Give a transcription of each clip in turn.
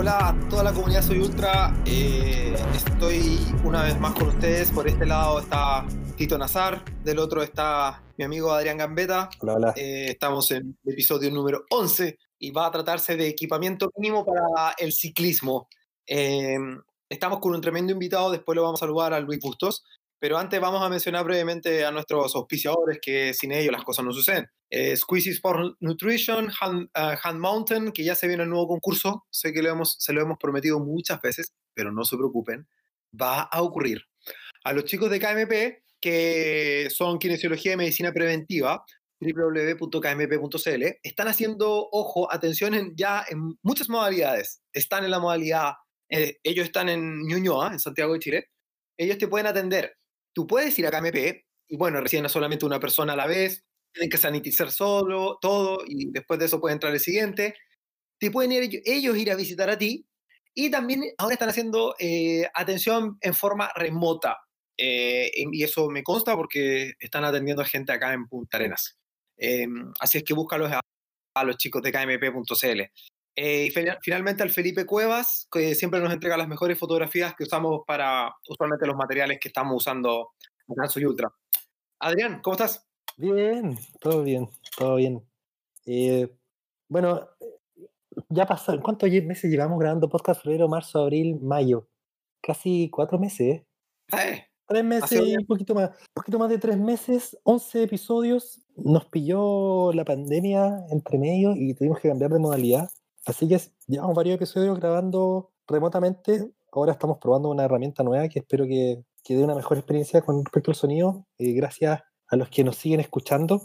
Hola a toda la comunidad Soy Ultra. Eh, estoy una vez más con ustedes. Por este lado está Tito Nazar, del otro está mi amigo Adrián Gambetta. Hola, hola. Eh, estamos en el episodio número 11 y va a tratarse de equipamiento mínimo para el ciclismo. Eh, estamos con un tremendo invitado, después lo vamos a saludar a Luis Bustos, pero antes vamos a mencionar brevemente a nuestros auspiciadores que sin ellos las cosas no suceden. Eh, Squeezy Sport Nutrition, Hand, uh, Hand, Mountain, que ya se viene el nuevo concurso, sé que lo hemos, se lo hemos prometido muchas veces, pero no se preocupen, va a ocurrir. A los chicos de KMP, que son Kinesiología y Medicina Preventiva, www.kmp.cl, están haciendo, ojo, atención en, ya en muchas modalidades. Están en la modalidad, eh, ellos están en Ñuñoa, en Santiago de Chile. Ellos te pueden atender. Tú puedes ir a KMP y, bueno, reciben a solamente una persona a la vez, tienen que sanitizar solo, todo, y después de eso puede entrar el siguiente. Te pueden ir, ellos ir a visitar a ti. Y también ahora están haciendo eh, atención en forma remota. Eh, y eso me consta porque están atendiendo a gente acá en Punta Arenas. Eh, así es que búscalos a, a los chicos de kmp.cl. Eh, y finalmente al Felipe Cuevas, que siempre nos entrega las mejores fotografías que usamos para usualmente los materiales que estamos usando en Soy Ultra. Adrián, ¿cómo estás? Bien, todo bien, todo bien. Eh, bueno, ya pasó, ¿cuántos meses llevamos grabando podcast? Febrero, marzo, abril, mayo. Casi cuatro meses. Eh, Tres meses y un poquito más. Un poquito más de tres meses, 11 episodios. Nos pilló la pandemia entre medio y tuvimos que cambiar de modalidad. Así que llevamos varios episodios grabando remotamente. Ahora estamos probando una herramienta nueva que espero que, que dé una mejor experiencia con respecto al sonido. Eh, gracias a los que nos siguen escuchando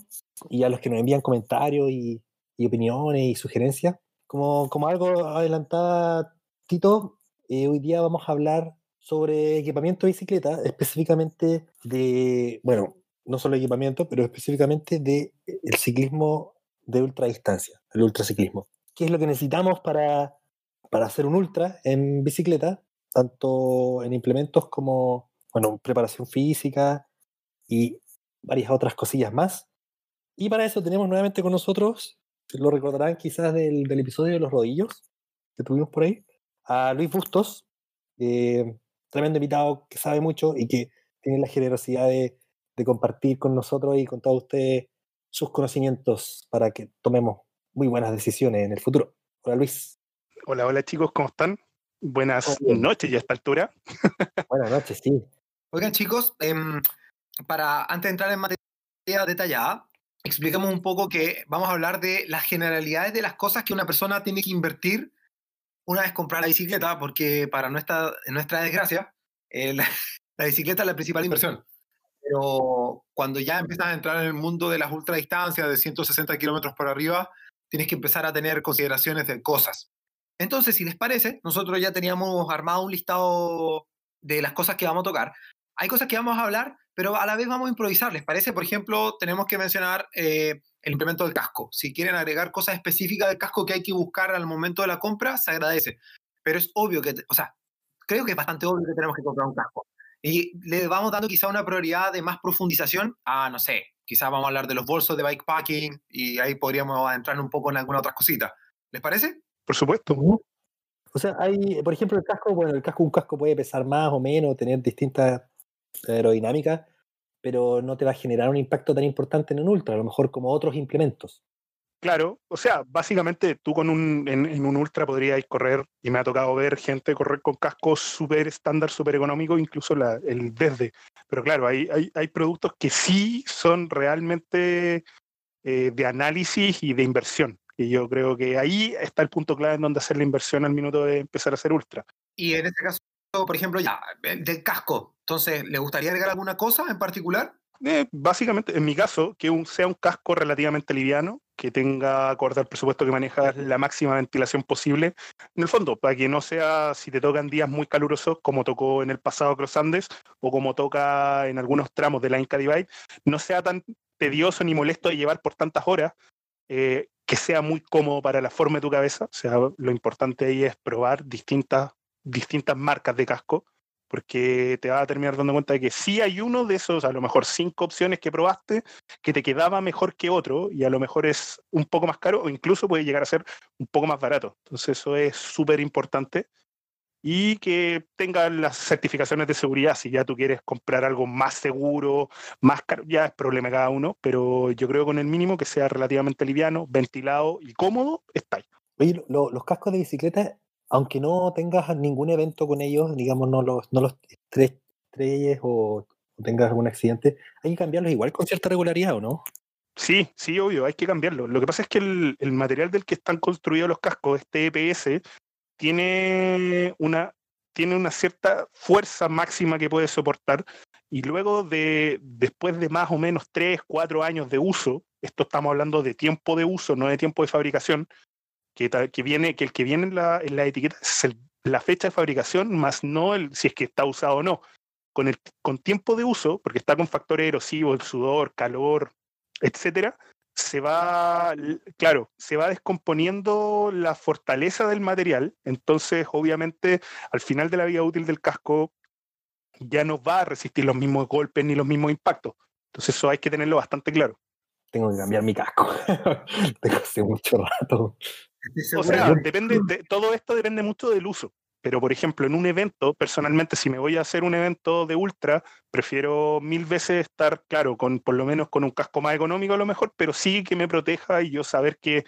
y a los que nos envían comentarios y, opiniones y sugerencias. Como, como algo adelantada, Tito, eh, hoy día vamos a hablar sobre equipamiento de bicicleta, específicamente de, bueno, no solo equipamiento, pero específicamente de el ciclismo de ultradistancia, el ultraciclismo. ¿Qué es lo que necesitamos para, para hacer un ultra en bicicleta? Tanto en implementos como, bueno, preparación física y varias otras cosillas más. Y para eso tenemos nuevamente con nosotros, lo recordarán quizás del, del episodio de los rodillos que tuvimos por ahí, a Luis Bustos, eh, tremendo invitado que sabe mucho y que tiene la generosidad de, de, compartir con nosotros y con todos ustedes sus conocimientos para que tomemos muy buenas decisiones en el futuro. Hola Luis. Hola, hola chicos, ¿cómo están? Buenas noches ya a esta altura. Buenas noches, sí. Oigan chicos, eh, para antes de entrar en materia detallada, expliquemos un poco que vamos a hablar de las generalidades de las cosas que una persona tiene que invertir una vez comprar la bicicleta, porque para nuestra, nuestra desgracia, eh, la, la, bicicleta es la principal inversión. Pero cuando ya empiezas a entrar en el mundo de las ultradistancias de 160 kilómetros por arriba, tienes que empezar a tener consideraciones de cosas. Entonces, si les parece, nosotros ya teníamos armado un listado de las cosas que vamos a tocar. Hay cosas que vamos a hablar, pero a la vez vamos a improvisar. ¿Les parece? Por ejemplo, tenemos que mencionar eh, el implemento del casco. Si quieren agregar cosas específicas del casco que hay que buscar al momento de la compra, se agradece. Pero es obvio que, o sea, creo que es bastante obvio que tenemos que comprar un casco. Y le vamos dando quizá una prioridad de más profundización a, no sé, quizá vamos a hablar de los bolsos de bikepacking y ahí podríamos entrar un poco en alguna otra cosita. ¿Les parece? Por supuesto. O sea, hay, por ejemplo, el casco, bueno, el casco, un casco puede pesar más o menos, tener distintas aerodinámicas, pero no te va a generar un impacto tan importante en un ultra, a lo mejor como otros implementos. Claro, o sea, básicamente tú con un, en, un ultra podrías correr, y me ha tocado ver gente correr con cascos súper estándar, súper económico, incluso el desde. Pero claro, hay, hay, productos que sí son realmente eh, de análisis y de inversión. Y yo creo que ahí está el punto clave en donde hacer la inversión al minuto de empezar a hacer ultra. Y en este caso, por ejemplo, ya, del casco, entonces, ¿le gustaría agregar alguna cosa en particular? Eh, básicamente, en mi caso, que un, sea un casco relativamente liviano, que tenga acorde al presupuesto que maneja la máxima ventilación posible. En el fondo, para que no sea, si te tocan días muy calurosos, como tocó en el pasado Cross Andes, o como toca en algunos tramos de la Inca Divide, no sea tan tedioso ni molesto de llevar por tantas horas, eh, que sea muy cómodo para la forma de tu cabeza. O sea, lo importante ahí es probar distintas, distintas marcas de casco porque te vas a terminar dando cuenta de que sí hay uno de esos, a lo mejor cinco opciones que probaste, que te quedaba mejor que otro y a lo mejor es un poco más caro o incluso puede llegar a ser un poco más barato. Entonces eso es súper importante y que tenga las certificaciones de seguridad. Si ya tú quieres comprar algo más seguro, más caro, ya es problema cada uno, pero yo creo que con el mínimo que sea relativamente liviano, ventilado y cómodo, está ahí. Oye, los cascos de bicicleta aunque no tengas ningún evento con ellos, digamos, no los, estrelles o, tengas algún accidente, hay que cambiarlos igual con cierta regularidad, ¿o no? Sí, sí, obvio, hay que cambiarlo. Lo que pasa es que el, el material del que están construidos los cascos, este EPS, tiene una, tiene una cierta fuerza máxima que puede soportar y luego de, después de más o menos 3, 4 años de uso, esto estamos hablando de tiempo de uso, no de tiempo de fabricación, que, viene, que el que viene en la, en la etiqueta es la fecha de fabricación, más no el, si es que está usado o no. Con, el, con tiempo de uso, porque está con factores erosivos, el sudor, calor, etcétera, se va, claro, se va descomponiendo la fortaleza del material, entonces obviamente al final de la vida útil del casco ya no va a resistir los mismos golpes ni los mismos impactos. Entonces eso hay que tenerlo bastante claro. Tengo que cambiar mi casco. Tengo hace mucho rato. O sea, depende, de, todo esto depende mucho del uso. Pero, por ejemplo, en un evento, personalmente, si me voy a hacer un evento de ultra, prefiero mil veces estar, claro, con por lo menos con un casco más económico a lo mejor, pero sí que me proteja y yo saber que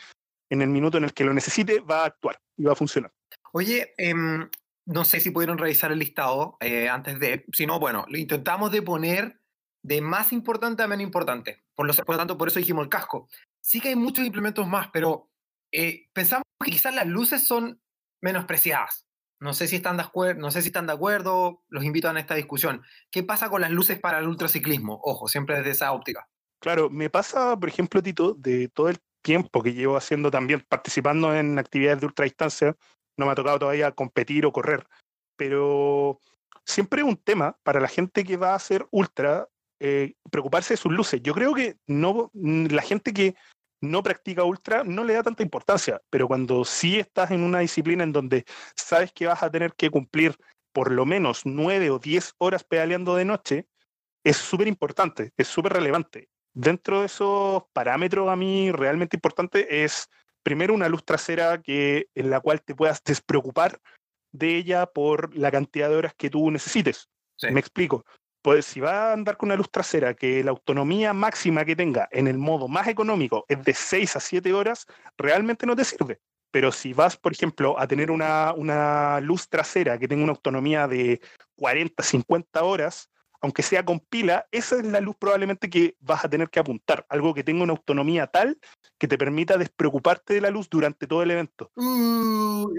en el minuto en el que lo necesite va a actuar y va a funcionar. Oye, em, no sé si pudieron revisar el listado eh, antes de, si no, bueno, lo intentamos de poner de más importante a menos importante. Por lo, por lo tanto, por eso dijimos el casco. Sí que hay muchos implementos más, pero eh, pensamos que quizás las luces son menospreciadas. No sé, si están de acuerdo, no sé si están de acuerdo, los invito a esta discusión. ¿Qué pasa con las luces para el ultraciclismo? Ojo, siempre desde esa óptica. Claro, me pasa, por ejemplo, Tito, de todo el tiempo que llevo haciendo también, participando en actividades de ultradistancia, no me ha tocado todavía competir o correr, pero siempre es un tema para la gente que va a hacer ultra eh, preocuparse de sus luces. Yo creo que no la gente que no practica ultra no le da tanta importancia, pero cuando sí estás en una disciplina en donde sabes que vas a tener que cumplir por lo menos nueve o diez horas pedaleando de noche, es súper importante, es súper relevante. Dentro de esos parámetros a mí realmente importante es primero una luz trasera que, en la cual te puedas despreocupar de ella por la cantidad de horas que tú necesites. Me explico pues si va a andar con una luz trasera que la autonomía máxima que tenga en el modo más económico es de 6 a 7 horas, realmente no te sirve. Pero si vas, por ejemplo, a tener una, una luz trasera que tenga una autonomía de 40, 50 horas, aunque sea con pila, esa es la luz probablemente que vas a tener que apuntar. Algo que tenga una autonomía tal que te permita despreocuparte de la luz durante todo el evento. Uh,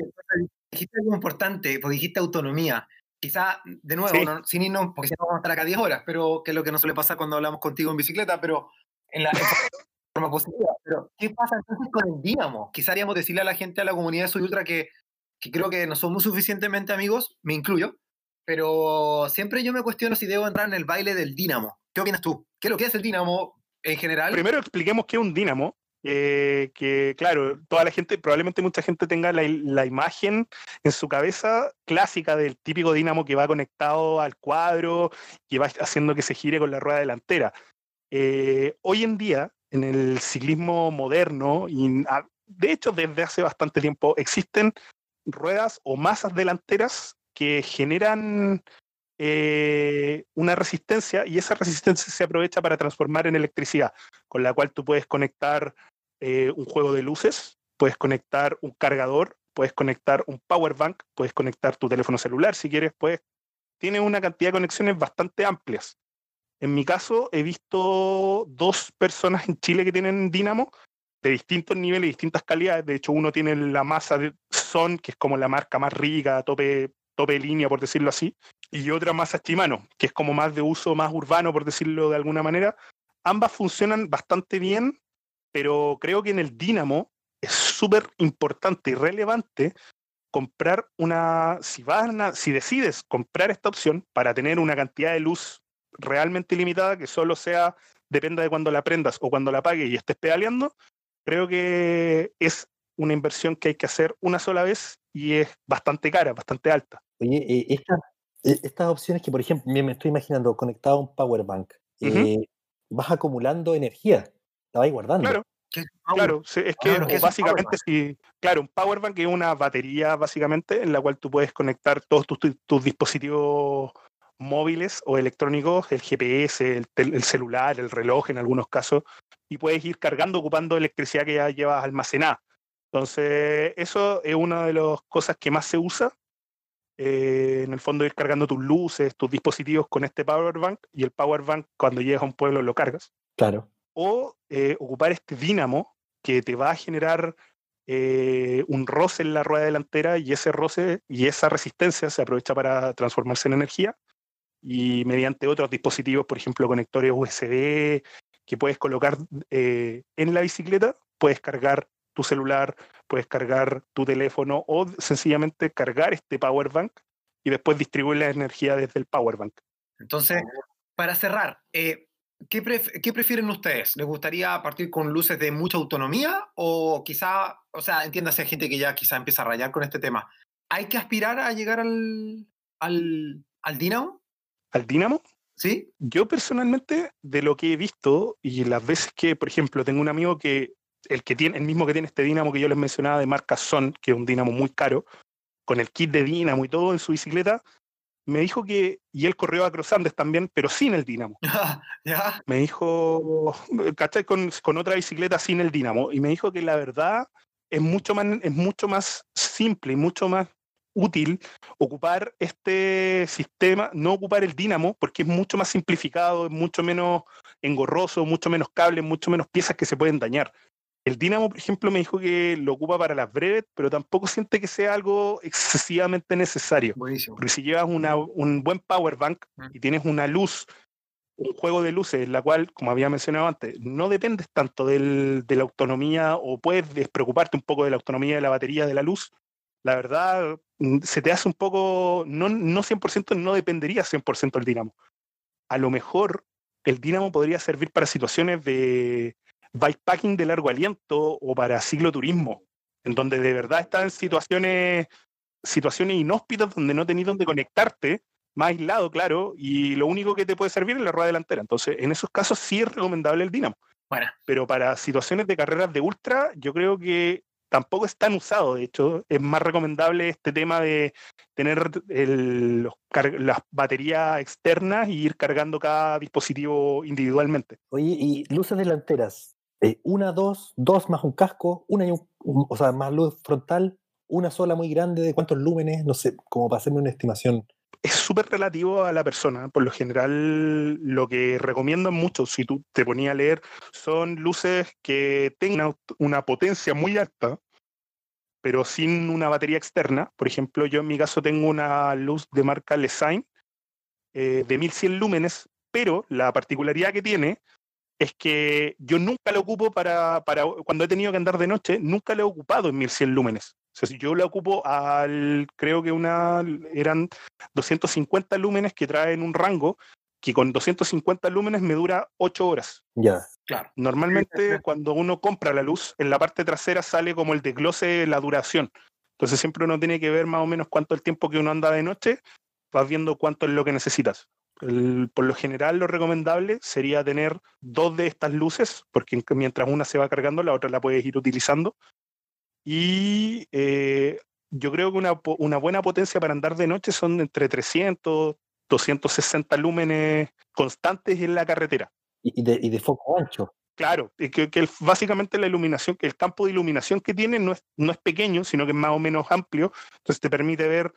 dijiste algo importante, porque dijiste autonomía quizá, de nuevo, sin irnos, porque si no vamos a estar acá 10 horas, pero que es lo que no suele pasar cuando hablamos contigo en bicicleta, pero en la forma positiva. Pero, ¿qué pasa entonces con el dínamo? Quizá haríamos decirle a la gente, a la comunidad de Soy Ultra, que, que creo que no somos suficientemente amigos, me incluyo, pero siempre yo me cuestiono si debo entrar en el baile del dínamo. ¿Qué opinas tú? ¿Qué es lo que es el dínamo en general? Primero expliquemos qué es un dínamo. Eh, que claro, toda la gente, probablemente mucha gente tenga la, imagen en su cabeza clásica del típico dínamo que va conectado al cuadro y va haciendo que se gire con la rueda delantera. Eh, hoy en día, en el ciclismo moderno, y de hecho desde hace bastante tiempo, existen ruedas o masas delanteras que generan eh, una resistencia y esa resistencia se aprovecha para transformar en electricidad, con la cual tú puedes conectar eh, un juego de luces, puedes conectar un cargador, puedes conectar un power bank, puedes conectar tu teléfono celular si quieres, pues tiene una cantidad de conexiones bastante amplias. En mi caso, he visto dos personas en Chile que tienen Dynamo de distintos niveles, distintas calidades. De hecho, uno tiene la masa de Son, que es como la marca más rica, tope, tope línea, por decirlo así, y otra masa Shimano, que es como más de uso más urbano, por decirlo de alguna manera. Ambas funcionan bastante bien pero creo que en el Dynamo es súper importante y relevante comprar una, si, vas si decides comprar esta opción para tener una cantidad de luz realmente limitada que solo sea, dependa de cuando la prendas o cuando la apagues y estés pedaleando, creo que es una inversión que hay que hacer una sola vez y es bastante cara, bastante alta. Oye, eh, e- estas opciones que, por ejemplo, me estoy imaginando conectado a un power bank, eh, vas acumulando energía, la vais guardando. Claro, ¿Qué es claro, sí, es que Claro, o ¿qué es un básicamente si, claro, un power bank es una batería básicamente en la cual tú puedes conectar todos tus, tus- tus dispositivos móviles o electrónicos, el GPS, el, el celular, el reloj en algunos casos, y puedes ir cargando ocupando electricidad que ya llevas almacenada. Entonces, eso es una de las cosas que más se usa. Eh, en el fondo, ir cargando tus luces, tus dispositivos con este power bank, y el power bank, cuando llegas a un pueblo, lo cargas Claro. o eh, ocupar este dínamo que te va a generar eh, un roce en la rueda delantera y ese roce y esa resistencia se aprovecha para transformarse en energía y mediante otros dispositivos, por ejemplo, conectores USB que puedes colocar eh, en la bicicleta, puedes cargar tu celular, puedes cargar tu teléfono o sencillamente cargar este power bank y después distribuir la energía desde el power bank. Entonces, para cerrar, eh, ¿qué, pref- qué prefieren ustedes? ¿Les gustaría partir con luces de mucha autonomía o quizá, o sea, entiéndase, hay gente que ya quizá empieza a rayar con este tema. ¿Hay que aspirar a llegar al, al, al Dynamo? Al dínamo ¿Sí? Yo personalmente, de lo que he visto y las veces que, por ejemplo, tengo un amigo que, el que tiene, el mismo que tiene este dínamo que yo les mencionaba de marca Son, que es un dínamo muy caro, con el kit de dínamo y todo en su bicicleta, me dijo que, y él corrió a Cross Andes también, pero sin el dínamo. ¿Ya? Me dijo, ¿cachai? Con, con otra bicicleta sin el dínamo. Y me dijo que la verdad es mucho más, es mucho más simple y mucho más útil ocupar este sistema, no ocupar el dínamo, porque es mucho más simplificado, es mucho menos engorroso, mucho menos cables, mucho menos piezas que se pueden dañar. El dínamo, por ejemplo, me dijo que lo ocupa para las breves, pero tampoco siente que sea algo excesivamente necesario. Buenísimo. Porque si llevas una- un buen power bank Mm. y tienes una luz, un juego de luces, en la cual, como había mencionado antes, no dependes tanto del- de la autonomía o puedes despreocuparte un poco de la autonomía de la batería de la luz, la verdad mm, se te hace un poco, no, no 100%, no dependería 100% del dínamo. A lo mejor el dínamo podría servir para situaciones de bikepacking de largo aliento o para cicloturismo, en donde de verdad estás en situaciones situaciones inhóspitas donde no tenés donde conectarte, más aislado, claro, y lo único que te puede servir es la rueda delantera. Entonces, en esos casos sí es recomendable el Dynamo. Bueno, Pero para situaciones de carreras de ultra, yo creo que tampoco es tan usado. De hecho, es más recomendable este tema de tener el- los car- las baterías externas y ir cargando cada dispositivo individualmente. Oye, y luces delanteras, eh, una, dos, dos más un casco, una y un, un- o sea, más luz frontal, una sola muy grande, ¿de cuántos lúmenes? No sé, como para hacerme una estimación. es súper relativo a la persona. Por lo general, lo que recomiendan mucho, si tú te ponías a leer, son luces que tengan una potencia muy alta, pero sin una batería externa. Por ejemplo, yo en mi caso tengo una luz de marca Lesign eh, de 1100 lúmenes, pero la particularidad que tiene es que yo nunca la ocupo para, para cuando he tenido que andar de noche, nunca la he ocupado en 1100 lúmenes. O sea, si yo la ocupo al, creo que una, eran 250 lúmenes que traen un rango que con 250 lúmenes me dura 8 horas. Ya. claro. Normalmente cuando uno compra la luz, en la parte trasera sale como el desglose de la duración. Entonces siempre uno tiene que ver más o menos cuánto es el tiempo que uno anda de noche, vas viendo cuánto es lo que necesitas. El- por lo general lo recomendable sería tener dos de estas luces, porque en- mientras una se va cargando, la otra la puedes ir utilizando. Y eh, yo creo que una, una buena potencia para andar de noche son entre 300, 260 lúmenes constantes en la carretera. Y, de, y de foco ancho. Claro, que, que básicamente la iluminación, que el campo de iluminación que tiene no es, no es pequeño, sino que es más o menos amplio, entonces te permite ver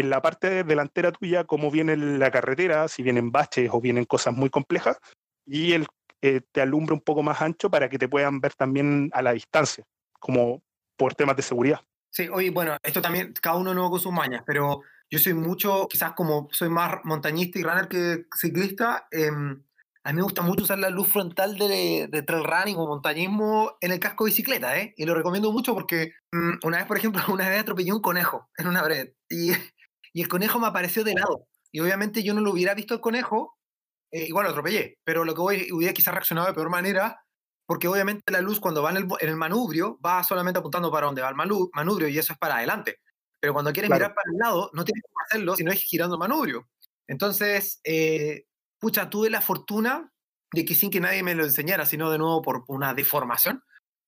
en la parte delantera tuya cómo viene la carretera, si vienen baches o vienen cosas muy complejas, y el, eh, te alumbra un poco más ancho para que te puedan ver también a la distancia, como por temas de seguridad. Sí, oye, bueno, esto también, cada uno no con sus mañas, pero yo soy mucho, quizás como soy más montañista y runner que ciclista, em, a mí me gusta mucho usar la luz frontal de, de trail running o montañismo en el casco de bicicleta, ¿eh? Y lo recomiendo mucho porque mm, una vez, por ejemplo, una vez atropellé un conejo en una brevet y, y el conejo me apareció de lado. Y obviamente yo no lo hubiera visto el conejo, eh, igual lo atropellé, pero lo que voy, hubiera quizás reaccionado de peor manera porque obviamente la luz cuando va en el, en el manubrio va solamente apuntando para donde va el manu- manubrio y eso es para adelante. pero cuando quieres Claro. mirar para el lado, no tienes que hacerlo, sino es girando el manubrio. Entonces, eh, pucha, tuve la fortuna de que sin que nadie me lo enseñara, sino de nuevo por una deformación.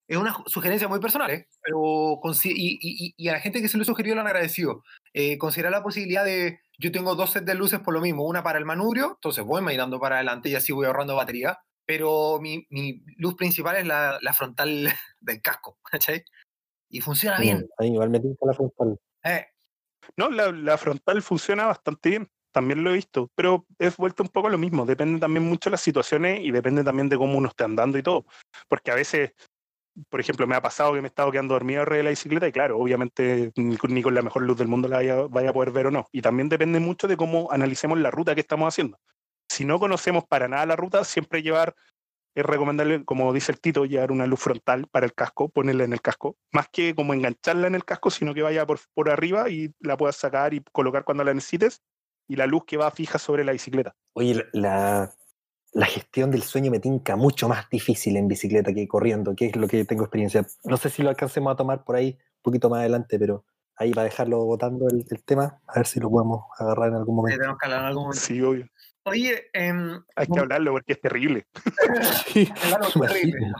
Es una sugerencia muy personal, ¿eh? Pero y, y- y a la gente que se lo sugirió lo han agradecido. Eh, considerar la posibilidad de, yo tengo dos sets de luces por lo mismo, una para el manubrio, entonces voy mirando para adelante y así voy ahorrando batería, pero mi, mi luz principal es la, la frontal del casco, ¿cachai? Y funciona bien. Mm, ahí igual me la frontal. Eh, No, la, la frontal funciona bastante bien, también lo he visto, pero es vuelto un poco a lo mismo, depende también mucho de las situaciones y depende también de cómo uno esté andando y todo, porque a veces, por ejemplo, me ha pasado que me he estado quedando dormido arriba de la bicicleta y claro, obviamente ni con, la mejor luz del mundo la vaya, vaya a poder ver o no, y también depende mucho de cómo analicemos la ruta que estamos haciendo. Si no conocemos para nada la ruta, siempre llevar, es recomendable, como dice el Tito, llevar una luz frontal para el casco, ponerla en el casco, más que como engancharla en el casco, sino que vaya por, por arriba y la puedas sacar y colocar cuando la necesites, y la luz que va fija sobre la bicicleta. Oye, la, la, gestión del sueño me tinca mucho más difícil en bicicleta que corriendo, que es lo que tengo experiencia. No sé si lo alcancemos a tomar por ahí un poquito más adelante, pero ahí va a dejarlo votando el, el tema, a ver si lo podemos agarrar en algún eh, momento. tenemos que hablar en algún momento. Sí, obvio. Oye, em, Hay que hablarlo porque es terrible. Sí, claro, terrible.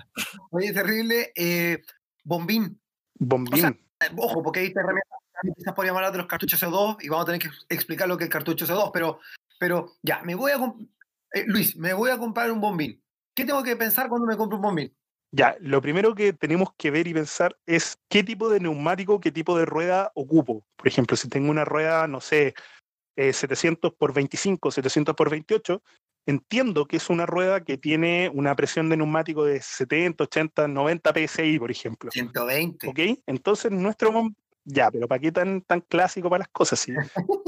Oye, terrible. eh, bombín. Bombín. O sea, Eh, Ojo, porque ahí te quizás podríamos hablar de los cartuchos CO2 y vamos a tener que explicar lo que es el cartucho CO2, pero, pero ya, me voy a... eh, Luis, me voy a comprar un bombín. ¿Qué tengo que pensar cuando me compro un bombín? Ya, lo primero que tenemos que ver y pensar es qué tipo de neumático, qué tipo de rueda ocupo. Por ejemplo, si tengo una rueda, no sé, eh, 700 por 25, 700 por 28, entiendo que es una rueda que tiene una presión de neumático de 70, 80, 90 psi, por ejemplo. 120. ¿Ok? Entonces nuestro ya, pero ¿para qué tan, tan clásico para las cosas? Sí?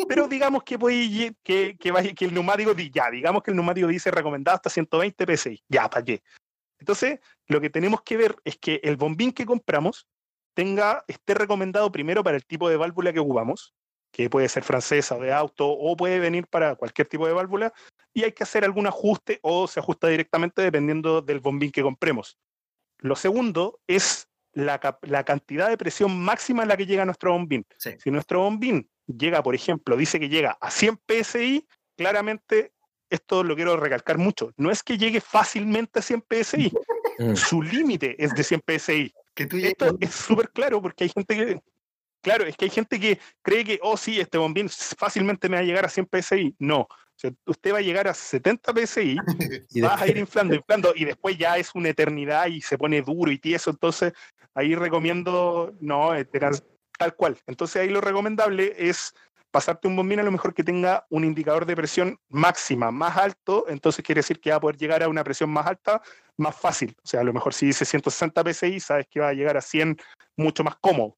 Pero digamos que, puede que, que, que el neumático, ya, digamos que el neumático dice recomendado hasta 120 psi. Ya, ¿para qué? Entonces, lo que tenemos que ver es que el bombín que compramos tenga, esté recomendado primero para el tipo de válvula que ocupamos, que puede ser francesa o de auto, o puede venir para cualquier tipo de válvula, y hay que hacer algún ajuste o se ajusta directamente dependiendo del bombín que compremos. Lo segundo es la, la cantidad de presión máxima a la que llega nuestro bombín. Sí. Si nuestro bombín llega, por ejemplo, dice que llega a 100 psi, claramente esto lo quiero recalcar mucho, no es que llegue fácilmente a 100 psi, Mm. su límite es de 100 psi. Que tú Esto es súper claro porque hay gente que, claro, es que hay gente que cree que, oh sí, este bombín fácilmente me va a llegar a 100 psi. No, sea, usted va a llegar a 70 psi Y vas a ir inflando, inflando, y después ya es una eternidad y se pone duro y tieso, entonces ahí recomiendo, no, tengas- tal cual. Entonces ahí lo recomendable es pasarte un bombín a lo mejor que tenga un indicador de presión máxima más alto, entonces quiere decir que va a poder llegar a una presión más alta más fácil. O sea, a lo mejor si dice 160 psi, sabes que va a llegar a 100 mucho más cómodo.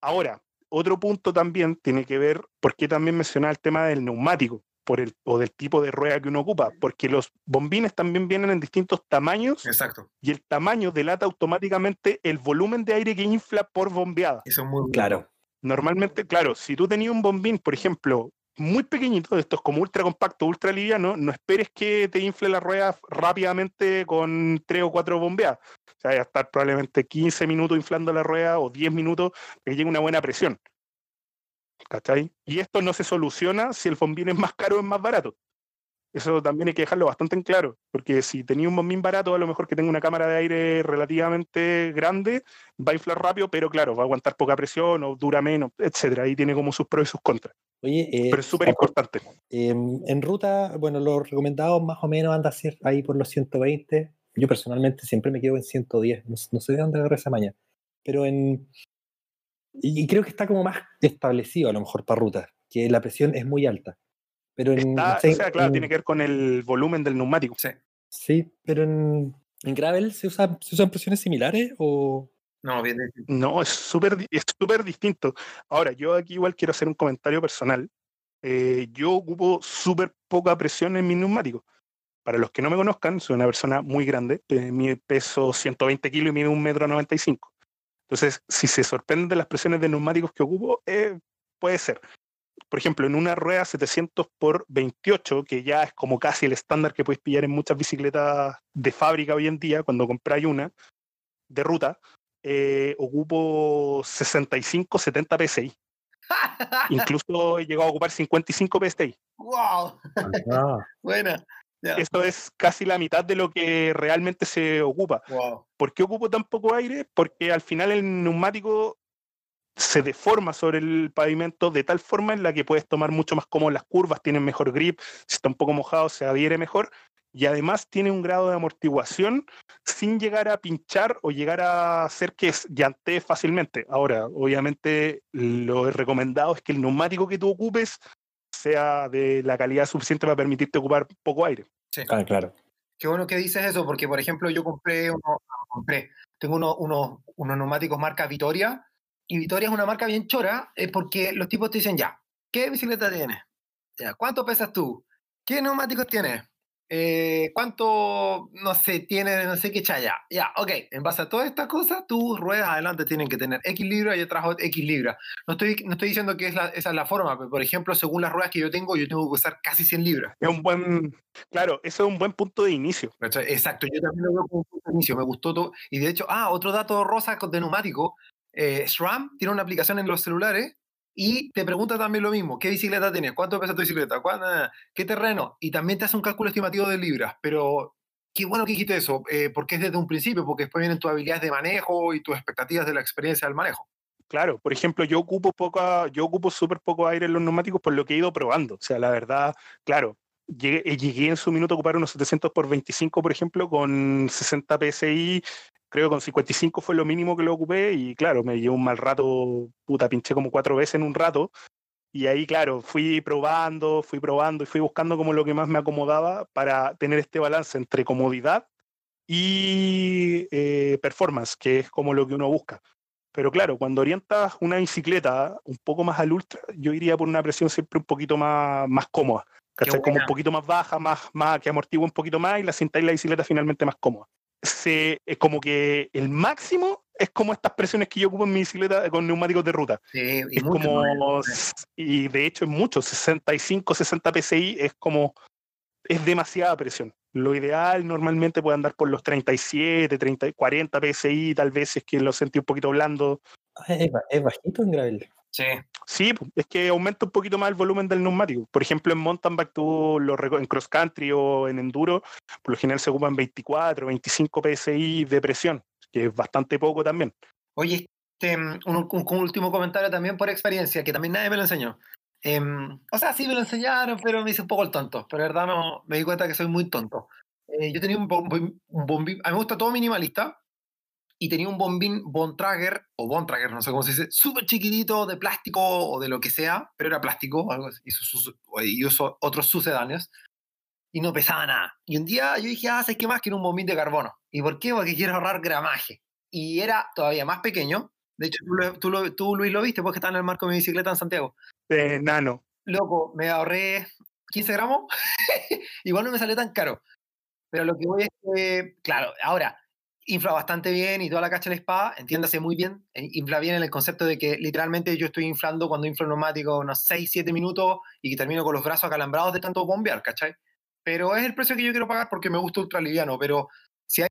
Ahora, otro punto también tiene que ver, ¿por qué también mencionaba el tema del neumático? Por el, o del tipo de rueda que uno ocupa, porque los bombines también vienen en distintos tamaños Exacto. y el tamaño delata automáticamente el volumen de aire que infla por bombeada. Eso es muy bueno. Claro. Normalmente, claro, si tú tenías un bombín, por ejemplo, muy pequeñito, de estos como ultra compacto, ultra liviano, no esperes que te infle la rueda rápidamente con tres o cuatro bombeadas. O sea, va a estar probablemente 15 minutos inflando la rueda o 10 minutos para que llegue una buena presión. ¿Cachai? Y esto no se soluciona si el bombín es más caro o es más barato. Eso también hay que dejarlo bastante en claro, porque si tenía un bombín barato, a lo mejor que tenga una cámara de aire relativamente grande, va a inflar rápido, pero claro, va a aguantar poca presión o dura menos, etcétera. Ahí tiene como sus pros y sus contras. Oye, eh, Pero es súper importante. em, en ruta, bueno, los recomendados más o menos anda ahí por los 120. Yo personalmente siempre me quedo en 110. No, no sé de dónde agarré esa maña. Pero en. Y, y creo que está como más establecido a lo mejor para ruta, que la presión es muy alta. Pero en. Está, no sé, o sea, claro, en- tiene que ver con el volumen del neumático. Sí. Sí, pero en, en gravel se, usa, se usan presiones similares o. No, bien distinto. No, es súper es súper distinto. Ahora, yo aquí igual quiero hacer un comentario personal. Eh, yo ocupo súper poca presión en mi neumático. Para los que no me conozcan, soy una persona muy grande, eh, mi peso 120 kilos y mido 1,95 m. Entonces, si se sorprenden de las presiones de neumáticos que ocupo, eh, puede ser. Por ejemplo, en una rueda 700 por 28, que ya es como casi el estándar que puedes pillar en muchas bicicletas de fábrica hoy en día, cuando compráis una de ruta, eh, ocupo 65, 70 PSI. Incluso he llegado a ocupar 55 PSI. ¡Wow! Ah, Buena. Ya. Esto es casi la mitad de lo que realmente se ocupa. Wow. ¿Por qué ocupo tan poco aire? Porque al final el neumático se deforma sobre el pavimento de tal forma en la que puedes tomar mucho más cómodo las curvas, tienen mejor grip, si está un poco mojado se adhiere mejor y además tiene un grado de amortiguación sin llegar a pinchar o llegar a hacer que llantee fácilmente. Ahora, obviamente lo recomendado es que el neumático que tú ocupes sea de la calidad suficiente para permitirte ocupar poco aire. Ah, claro. Qué bueno que dices eso, porque por ejemplo yo compré, uno, no, compré tengo uno- unos, unos neumáticos marca Vitoria, y Vitoria es una marca bien chora, eh, porque los tipos te dicen, ya, ¿qué bicicleta tienes? Ya, ¿Cuánto pesas tú? ¿Qué neumáticos tienes? Eh, ¿Cuánto, no sé, tiene no sé qué chaya? Ya, ok, en base a todas estas cosas, tus ruedas adelante tienen que tener X libras y atrás X libras. No estoy, no estoy diciendo que es la- esa es la forma, pero por ejemplo, según las ruedas que yo tengo, yo tengo que usar casi 100 libras. Es un buen, claro, eso es un buen punto de inicio. Exacto, yo también lo veo como un punto de inicio, me gustó todo. Y de hecho, ah, otro dato rosa de neumático, eh, SRAM tiene una aplicación en los celulares y te pregunta también lo mismo, ¿qué bicicleta tienes? ¿Cuánto pesa tu bicicleta? ¿Cuándo- ¿Qué terreno? Y también te hace un cálculo estimativo de libras, pero qué bueno que dijiste eso, eh, porque es desde un principio, porque después vienen tus habilidades de manejo y tus expectativas de la experiencia del manejo. Claro, por ejemplo, yo ocupo poca, yo ocupo súper poco aire en los neumáticos por lo que he ido probando. O sea, la verdad, claro, llegué, eh, llegué en su minuto a ocupar unos 700 por 25, por ejemplo, con 60 PSI. Creo que con 55 fue lo mínimo que lo ocupé y claro, me llevó un mal rato, puta, pinché como cuatro veces en un rato. Y ahí, claro, fui probando, fui probando y fui buscando como lo que más me acomodaba para tener este balance entre comodidad y eh, performance, que es como lo que uno busca. Pero claro, cuando orientas una bicicleta un poco más al ultra, yo iría por una presión siempre un poquito más, más cómoda. ¿Cachai? Como un poquito más baja, más, más, que amortigua un poquito más y la cinta y la bicicleta finalmente más cómoda. Se, es como que el máximo es como estas presiones que yo ocupo en mi bicicleta con neumáticos de ruta. Sí, y Es como, ¿no? y de hecho es mucho, 65, 60 PSI es como, es demasiada presión. Lo ideal normalmente puede andar por los 37, 30, 40 PSI, tal vez es que lo sentí un poquito blando. Ah, Es, es bajito en gravel. Sí, Sí, es que aumenta un poquito más el volumen del neumático. Por ejemplo, en mountain bike, tú lo en cross country o en enduro, por lo general se ocupan 24, 25 PSI de presión, que es bastante poco también. Oye, este, un, un- un último comentario también por experiencia, que también nadie me lo enseñó. Em, o sea, sí me lo enseñaron, pero me hice un poco el tonto. Pero la verdad no, me di cuenta que soy muy tonto. Eh, yo tenía un, bom- bom- un bombín, a mí me gusta todo minimalista, y tenía un bombín Bontrager, o Bontrager, no sé cómo se dice, súper chiquitito, de plástico o de lo que sea, pero era plástico, algo así, y, sus- y usó otros sucedáneos, y no pesaba nada. Y un día yo dije, ah, ¿sabes qué más? Quiero un bombín de carbono. ¿Y por qué? Porque quiero ahorrar gramaje. Y era todavía más pequeño. De hecho, tú, tú, tú, Luis, lo viste porque estaba en el marco de mi bicicleta en Santiago. Eh, nano, Loco, me ahorré 15 gramos. Igual no me salió tan caro. Pero lo que voy es que, claro, ahora, infla bastante bien y toda la cacha de la espada, entiéndase muy bien, eh, infla bien en el concepto de que literalmente yo estoy inflando cuando inflo el neumático unos 6, 7 minutos y que termino con los brazos acalambrados de tanto bombear, ¿cachai? Pero es el precio que yo quiero pagar porque me gusta ultra liviano, pero si hay,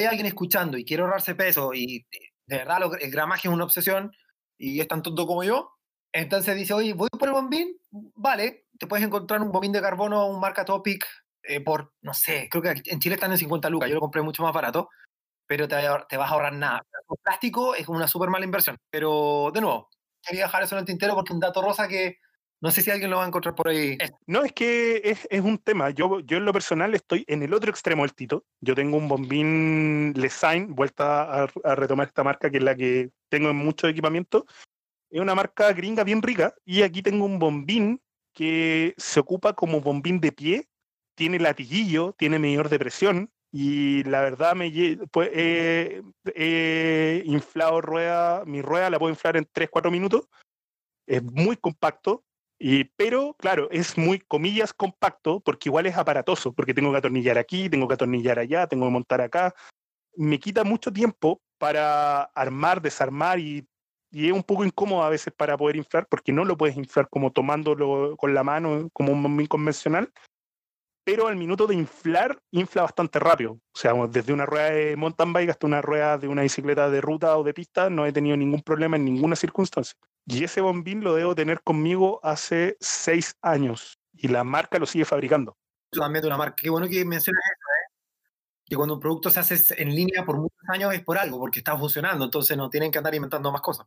hay alguien escuchando y quiere ahorrarse peso y eh, de verdad lo- el gramaje es una obsesión y es tan tonto como yo, entonces dice, oye, voy por el bombín, vale, te puedes encontrar un bombín de carbono, un marca Topic, eh, por, no sé, creo que en Chile están en 50 lucas, yo lo compré mucho más barato, pero te, te vas a ahorrar nada. Con plástico es una súper mala inversión, pero de nuevo, quería dejar eso en el tintero porque un dato rosa que no sé si alguien lo va a encontrar por ahí. No, es que es, un tema. Yo, yo en lo personal estoy en el otro extremo del Tito. Yo tengo un bombín Lesign, vuelta a, a retomar esta marca que es la que tengo en mucho equipamiento. Es una marca gringa bien rica y aquí tengo un bombín que se ocupa como bombín de pie, tiene latiguillo, tiene medidor de presión y la verdad me pues, he- he inflado rueda, mi rueda la puedo inflar en 3-4 minutos. Es muy compacto, y, pero, claro, es muy, comillas, compacto, porque igual es aparatoso, porque tengo que atornillar aquí, tengo que atornillar allá, tengo que montar acá. Me quita mucho tiempo para armar, desarmar y, y es un poco incómodo a veces para poder inflar, porque no lo puedes inflar como tomándolo con la mano, como un bombín convencional. Pero al minuto de inflar, infla bastante rápido. O sea, desde una rueda de mountain bike hasta una rueda de una bicicleta de ruta o de pista, no he tenido ningún problema en ninguna circunstancia. Y ese bombín lo debo tener conmigo hace seis años y la marca lo sigue fabricando. Solamente una marca. Qué bueno que mencionas eso, ¿eh? Que cuando un producto se hace en línea por muchos años es por algo, porque está funcionando, entonces no tienen que andar inventando más cosas.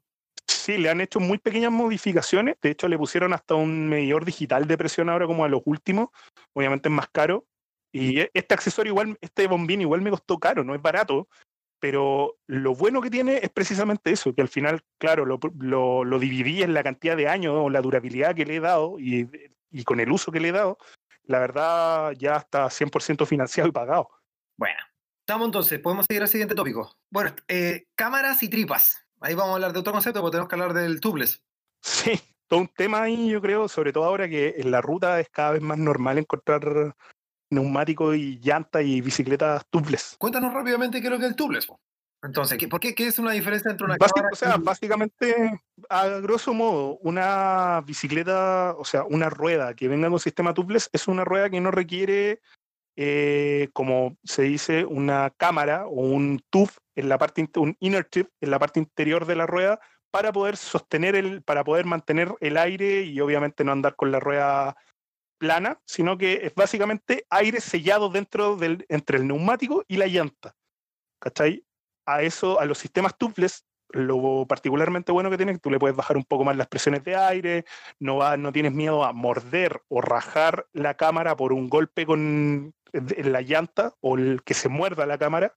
Sí, le han hecho muy pequeñas modificaciones. De hecho, le pusieron hasta un medidor digital de presión ahora como a los últimos. Obviamente es más caro. Y e, este accesorio igual, este bombín igual me costó caro, no es barato. Pero lo bueno que tiene es precisamente eso, que al final, claro, lo, lo, dividí en la cantidad de años o la durabilidad que le he dado y, y con el uso que le he dado. La verdad, ya está 100% financiado y pagado. Bueno, estamos entonces, podemos seguir al siguiente tópico. Bueno, eh, cámaras y tripas. Ahí vamos a hablar de otro concepto, porque tenemos que hablar del tubeless. Sí, todo un tema ahí, yo creo, sobre todo ahora que en la ruta es cada vez más normal encontrar neumáticos y llantas y bicicletas tubeless. Cuéntanos rápidamente qué es lo que es el tubeless. Entonces, ¿qué, ¿por qué, qué es una diferencia entre una cámara O sea, básicamente, a grosso modo, una bicicleta, o sea, una rueda que venga con sistema tubeless es una rueda que no requiere, eh, como se dice, una cámara o un tube en la parte, un inner tube en la parte interior de la rueda para poder sostener el, para poder mantener el aire y obviamente no andar con la rueda plana, sino que es básicamente aire sellado dentro del, entre el neumático y la llanta. ¿Cachai? A eso, a los sistemas tubeless, lo particularmente bueno que tiene es que tú le puedes bajar un poco más las presiones de aire, no, va, no tienes miedo a morder o rajar la cámara por un golpe con la llanta o el que se muerda la cámara.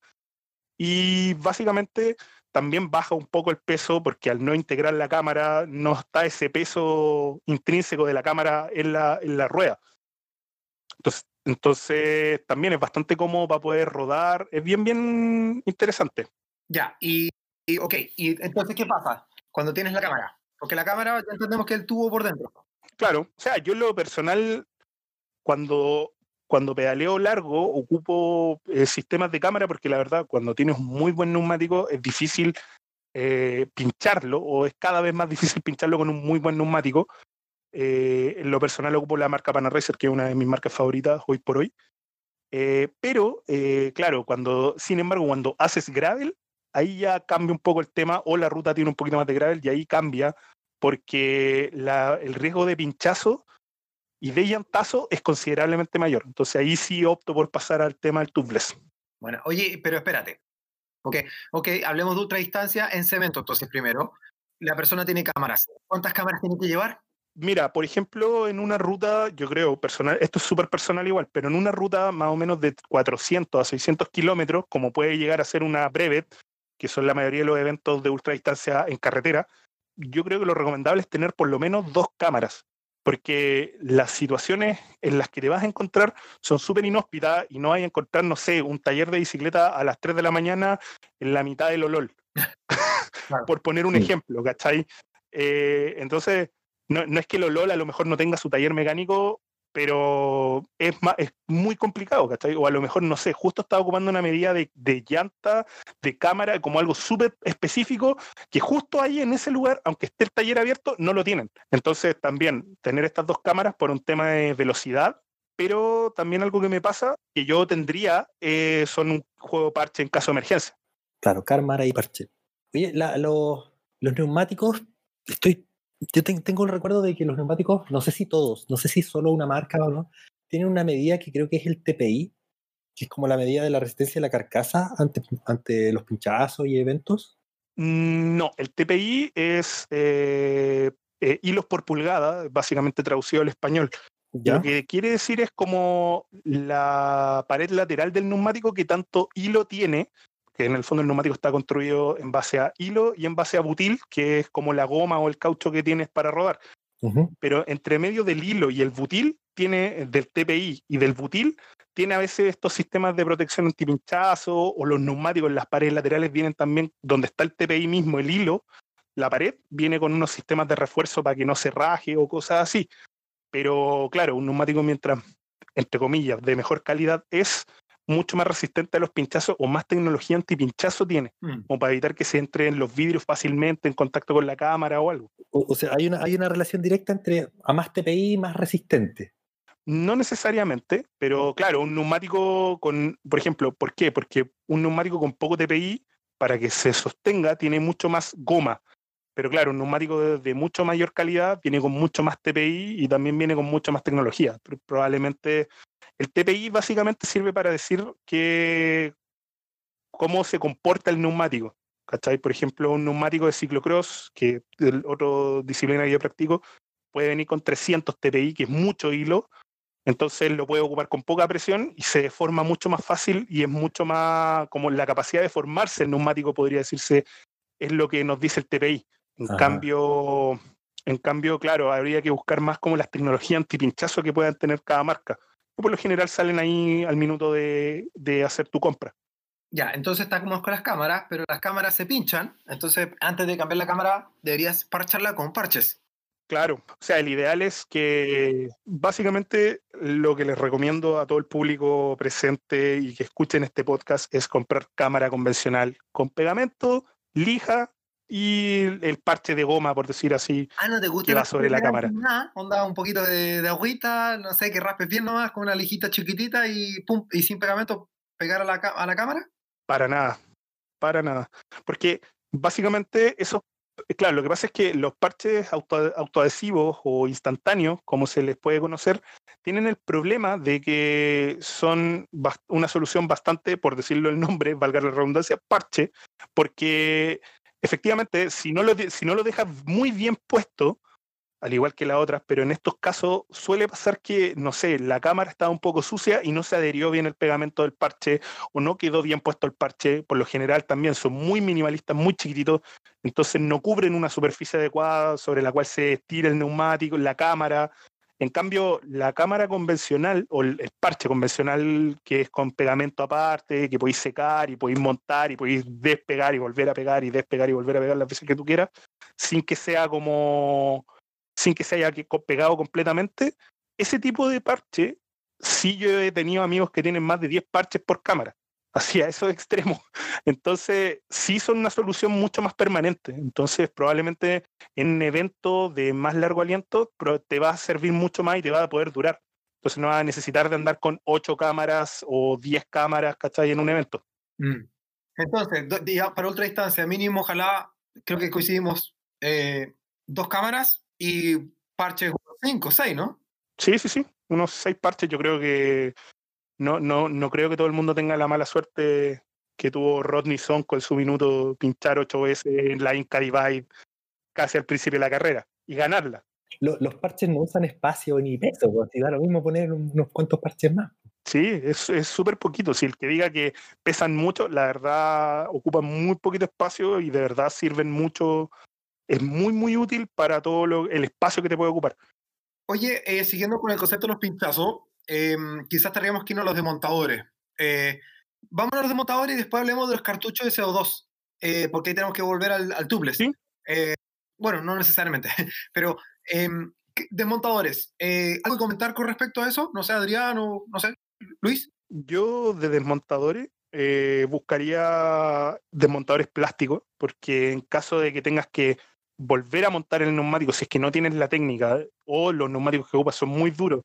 Y básicamente también baja un poco el peso porque al no integrar la cámara no está ese peso intrínseco de la cámara en la, en la rueda. Entonces, entonces también es bastante cómodo para poder rodar, es bien, bien interesante. Ya, y, y ok, y entonces, ¿qué pasa cuando tienes la cámara? Porque la cámara ya entendemos que el tubo por dentro. Claro, o sea, yo en lo personal, cuando cuando pedaleo largo ocupo eh, sistemas de cámara porque la verdad cuando tienes un muy buen neumático es difícil eh, pincharlo o es cada vez más difícil pincharlo con un muy buen neumático. Eh, en lo personal ocupo la marca Panaracer que es una de mis marcas favoritas hoy por hoy. pero claro, cuando, sin embargo, cuando haces gravel, ahí ya cambia un poco el tema o la ruta tiene un poquito más de gravel y ahí cambia porque el riesgo de pinchazo y de llantazo es considerablemente mayor. Entonces ahí sí opto por pasar al tema del tubeless. Bueno, oye, pero espérate. Ok, ok, hablemos de ultradistancia en cemento. Entonces, primero, la persona tiene cámaras. ¿Cuántas cámaras tiene que llevar? Mira, por ejemplo, en una ruta, yo creo, personal, esto es súper personal igual, pero en una ruta más o menos de 400 a 600 kilómetros, como puede llegar a ser una brevet, que son la mayoría de los eventos de ultradistancia en carretera, yo creo que lo recomendable es tener por lo menos dos cámaras porque las situaciones en las que te vas a encontrar son súper inhóspitas y no hay a encontrar, no sé, un taller de bicicleta a las 3 de la mañana en la mitad del olol, por poner un ejemplo, ¿cachai? Eh, entonces, no, no, es que el olol a lo mejor no tenga su taller mecánico pero es, es muy complicado, ¿cachai? O a lo mejor, no sé, justo estaba ocupando una medida de, llanta, de cámara, como algo súper específico, que justo ahí en ese lugar, aunque esté el taller abierto, no lo tienen. Entonces, también tener estas dos cámaras por un tema de velocidad, pero también algo que me pasa, que yo tendría, eh, son un juego parche en caso de emergencia. Claro, cámara y parche. Oye, los, los neumáticos, estoy yo tengo el recuerdo de que los neumáticos, no sé si todos, no sé si solo una marca o no, tienen una medida que creo que es el TPI, que es como la medida de la resistencia de la carcasa ante, ante los pinchazos y eventos. Mm, no, el TPI es eh, eh, hilos por pulgada, básicamente traducido al español. Lo que quiere decir es como la pared lateral del neumático que tanto hilo tiene que en el fondo el neumático está construido en base a hilo y en base a butil, que es como la goma o el caucho que tienes para rodar. Pero entre medio del hilo y el butil, tiene del TPI y del butil, tiene a veces estos sistemas de protección antipinchazo o los neumáticos en las paredes laterales vienen también donde está el TPI mismo, el hilo, la pared, viene con unos sistemas de refuerzo para que no se raje o cosas así. Pero claro, un neumático mientras, entre comillas, de mejor calidad es, mucho más resistente a los pinchazos o más tecnología antipinchazo tiene, mm. como para evitar que se entre en los vidrios fácilmente en contacto con la cámara o algo. O, sea, hay una, hay una relación directa entre a más TPI y más resistente. No necesariamente, pero claro, un neumático con, por ejemplo, ¿por qué? Porque un neumático con poco TPI, para que se sostenga, tiene mucho más goma. Pero claro, un neumático de, de, mucho mayor calidad viene con mucho más TPI y también viene con mucha más tecnología. Probablemente el TPI básicamente sirve para decir que cómo se comporta el neumático. ¿Cachai? Por ejemplo, un neumático de ciclocross, que es otro disciplina que yo practico, puede venir con 300 TPI, que es mucho hilo, entonces lo puede ocupar con poca presión y se deforma mucho más fácil y es mucho más, como la capacidad de formarse el neumático, podría decirse, es lo que nos dice el TPI. En cambio, en cambio, claro, habría que buscar más como las tecnologías antipinchazo que puedan tener cada marca. por lo general salen ahí al minuto de, de hacer tu compra. Ya, entonces está como con las cámaras, pero las cámaras se pinchan. Entonces, antes de cambiar la cámara, deberías parcharla con parches. Claro, o sea, el ideal es que básicamente lo que les recomiendo a todo el público presente y que escuchen este podcast es comprar cámara convencional con pegamento, lija y el parche de goma, por decir así, ah, ¿no te gusta que va sobre la cámara. Nada, onda un poquito de, de, agüita, no sé, que raspes bien nomás con una lijita chiquitita y, pum, y sin pegamento pegar a la, a la cámara. Para nada, para nada. Porque básicamente eso, eh, claro, lo que pasa es que los parches auto, autoadhesivos o instantáneos, como se les puede conocer, tienen el problema de que son una solución bastante, por decirlo el nombre, valga la redundancia, parche, porque efectivamente, si no lo, si no lo dejas muy bien puesto, al igual que las otras, pero en estos casos suele pasar que, no sé, la cámara estaba un poco sucia y no se adherió bien el pegamento del parche o no quedó bien puesto el parche. Por lo general también son muy minimalistas, muy chiquititos, entonces no cubren una superficie adecuada sobre la cual se estira el neumático, la cámara. En cambio, la cámara convencional o el parche convencional que es con pegamento aparte, que podéis secar y podéis montar y podéis despegar y volver a pegar y despegar y volver a pegar las veces que tú quieras, sin que sea como sin que se haya pegado completamente, ese tipo de parche, sí yo he tenido amigos que tienen más de 10 parches por cámara, hacia esos extremos. Entonces, sí son una solución mucho más permanente. Entonces, probablemente en eventos de más largo aliento, te va a servir mucho más y te va a poder durar. Entonces, no vas a necesitar de andar con 8 cámaras o 10 cámaras, ¿cachai? En un evento. Mm. Entonces, para ultra distancia, mínimo, ojalá, creo que coincidimos, eh, dos cámaras y parches 5, 6, ¿no? Sí, sí, sí. Unos 6 parches. Yo creo que no, no, no creo que todo el mundo tenga la mala suerte que tuvo Rodney Son con su minuto pinchar 8 veces en la Inca Divide casi al principio de la carrera y ganarla. Los, parches no usan espacio ni peso, pues, si da lo mismo poner unos cuantos parches más. Sí, es súper poquito. Si el que diga que pesan mucho, la verdad ocupan muy poquito espacio y de verdad sirven mucho es muy, muy útil para todo lo, el espacio que te puede ocupar. Oye, eh, siguiendo con el concepto de los pinchazos, em, quizás tendríamos que irnos a los desmontadores. Eh, vamos a los desmontadores y después hablemos de los cartuchos de CO2, eh, porque ahí tenemos que volver al, al tubeless. ¿Sí? bueno, no necesariamente, pero em, desmontadores. ¿Algo que comentar con respecto a eso? No sé, Adrián o no sé, Luis. Yo de desmontadores buscaría desmontadores plásticos, porque en caso de que tengas que volver a montar el neumático si es que no tienes la técnica o los neumáticos que ocupas son muy duros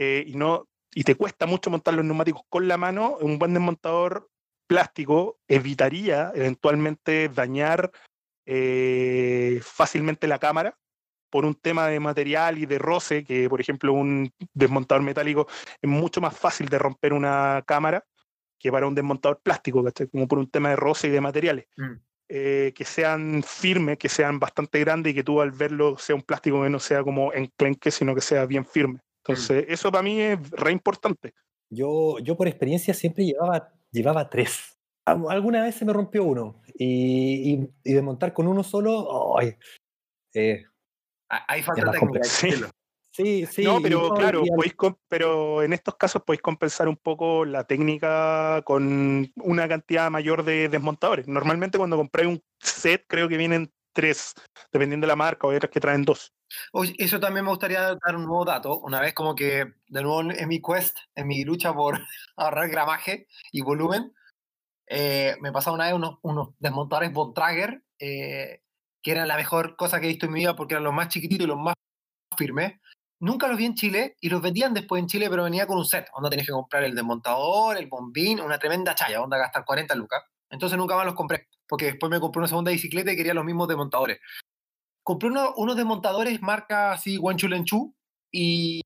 eh, y no y te cuesta mucho montar los neumáticos con la mano, un buen desmontador plástico evitaría eventualmente dañar eh, fácilmente la cámara por un tema de material y de roce, que por ejemplo un desmontador metálico es mucho más fácil de romper una cámara que para un desmontador plástico, como por un tema de roce y de materiales. Mm. Eh, que sean firmes, que sean bastante grandes y que tú al verlo sea un plástico que no sea como enclenque, sino que sea bien firme. Entonces, mm. eso para mí es re importante. Yo, yo por experiencia siempre llevaba, llevaba tres. Alguna vez se me rompió uno y, y, y desmontar con uno solo, ¡ay! Eh, Hay falta técnica. Sí, sí. No, pero claro, pero en estos casos podéis compensar un poco la técnica con una cantidad mayor de desmontadores. Normalmente cuando compráis un set creo que vienen tres, dependiendo de la marca, o otras que traen dos. Eso también me gustaría dar un nuevo dato. Una vez como que, de nuevo en mi quest, en mi lucha por ahorrar gramaje y volumen, eh, me pasaba una vez unos, unos desmontadores Bontrager, eh, que eran la mejor cosa que he visto en mi vida porque eran los más chiquititos y los más firmes nunca los vi en Chile y los vendían después en Chile, pero venía con un set, donde tenías que comprar el desmontador, el bombín, una tremenda chaya, donde gastar 40 lucas. Entonces nunca más los compré, porque después me compré una segunda bicicleta y quería los mismos desmontadores. Compré uno- unos desmontadores marca así Wanchulenchu y,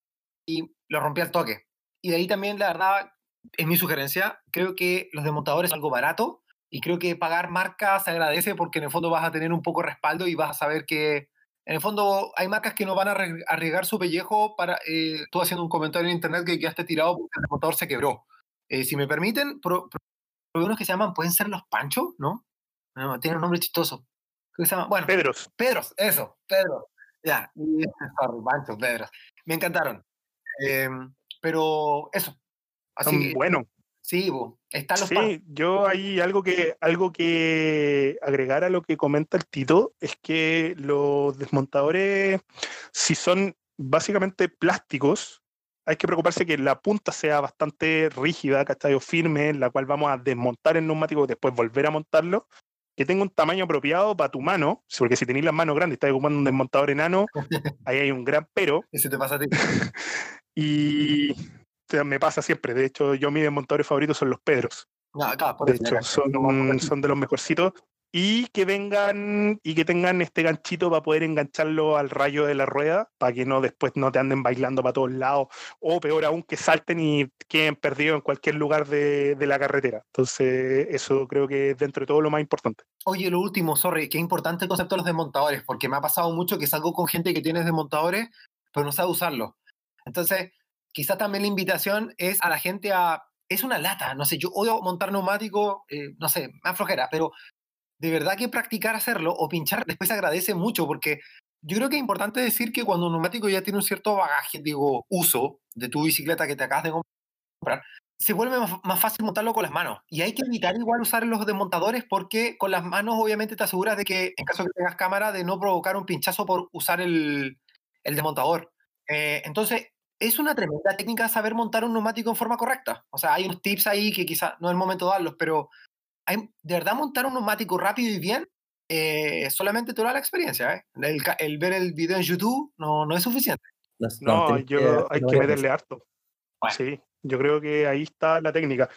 y lo rompí al toque. Y de ahí también, la verdad, es mi sugerencia, creo que los desmontadores es algo barato y creo que pagar marca se agradece porque en el fondo vas a tener un poco de respaldo y vas a saber que en el fondo hay marcas que no van a arriesgar su pellejo para... Eh, estuve haciendo un comentario en internet que quedaste tirado porque el desmontador se quebró. Eh, si me permiten, pro- pro- probé unos que se llaman, pueden ser los Panchos, ¿no? No, tiene un nombre chistoso. ¿Qué se llama? Bueno, Pedros. Pedros, eso, Pedro. Ya, y sorry, Pancho, Pedros. Me encantaron. Eh, pero eso. Así que, buenos. sí, bo, están los. Sí, yo hay algo que, algo que agregar a lo que comenta el Tito es que los desmontadores, si son básicamente plásticos, hay que preocuparse que la punta sea bastante rígida, ¿cachai? O firme, en la cual vamos a desmontar el neumático y después volver a montarlo, que tenga un tamaño apropiado para tu mano, porque si tenéis las manos grandes y estás ocupando un desmontador enano, ahí hay un gran pero. Ese te pasa a ti. Y o sea, me pasa siempre. De hecho, yo mis desmontadores favoritos son los Pedros. No, acá, por De hecho, son, son de los mejorcitos. Y que vengan y que tengan este ganchito para poder engancharlo al rayo de la rueda, para que no después no te anden bailando para todos lados, o peor aún, que salten y queden perdidos en cualquier lugar de, de la carretera. Entonces, eso creo que es dentro de todo lo más importante. Oye, lo último, sorry, qué importante el concepto de los desmontadores, porque me ha pasado mucho que salgo con gente que tiene desmontadores, pero no sabe usarlos. Entonces, quizás también la invitación es a la gente a... Es una lata, no sé, yo odio montar neumático, eh, no sé, más flojera, pero de verdad que practicar hacerlo o pinchar después se agradece mucho, porque yo creo que es importante decir que cuando un neumático ya tiene un cierto bagaje, digo, uso de tu bicicleta que te acabas de comprar, se vuelve más, fácil montarlo con las manos. Y hay que evitar igual usar los desmontadores porque con las manos obviamente te aseguras de que en caso que tengas cámara de no provocar un pinchazo por usar el, el desmontador. Eh, entonces, es una tremenda técnica saber montar un neumático en forma correcta. O sea, hay unos tips ahí que quizás no es el momento de darlos, pero hay, de verdad montar un neumático rápido y bien eh, solamente te da la experiencia. ¿eh? El, el ver el video en YouTube no, no es suficiente. No, yo, hay que meterle harto. Bueno. Sí, yo creo que ahí está la técnica.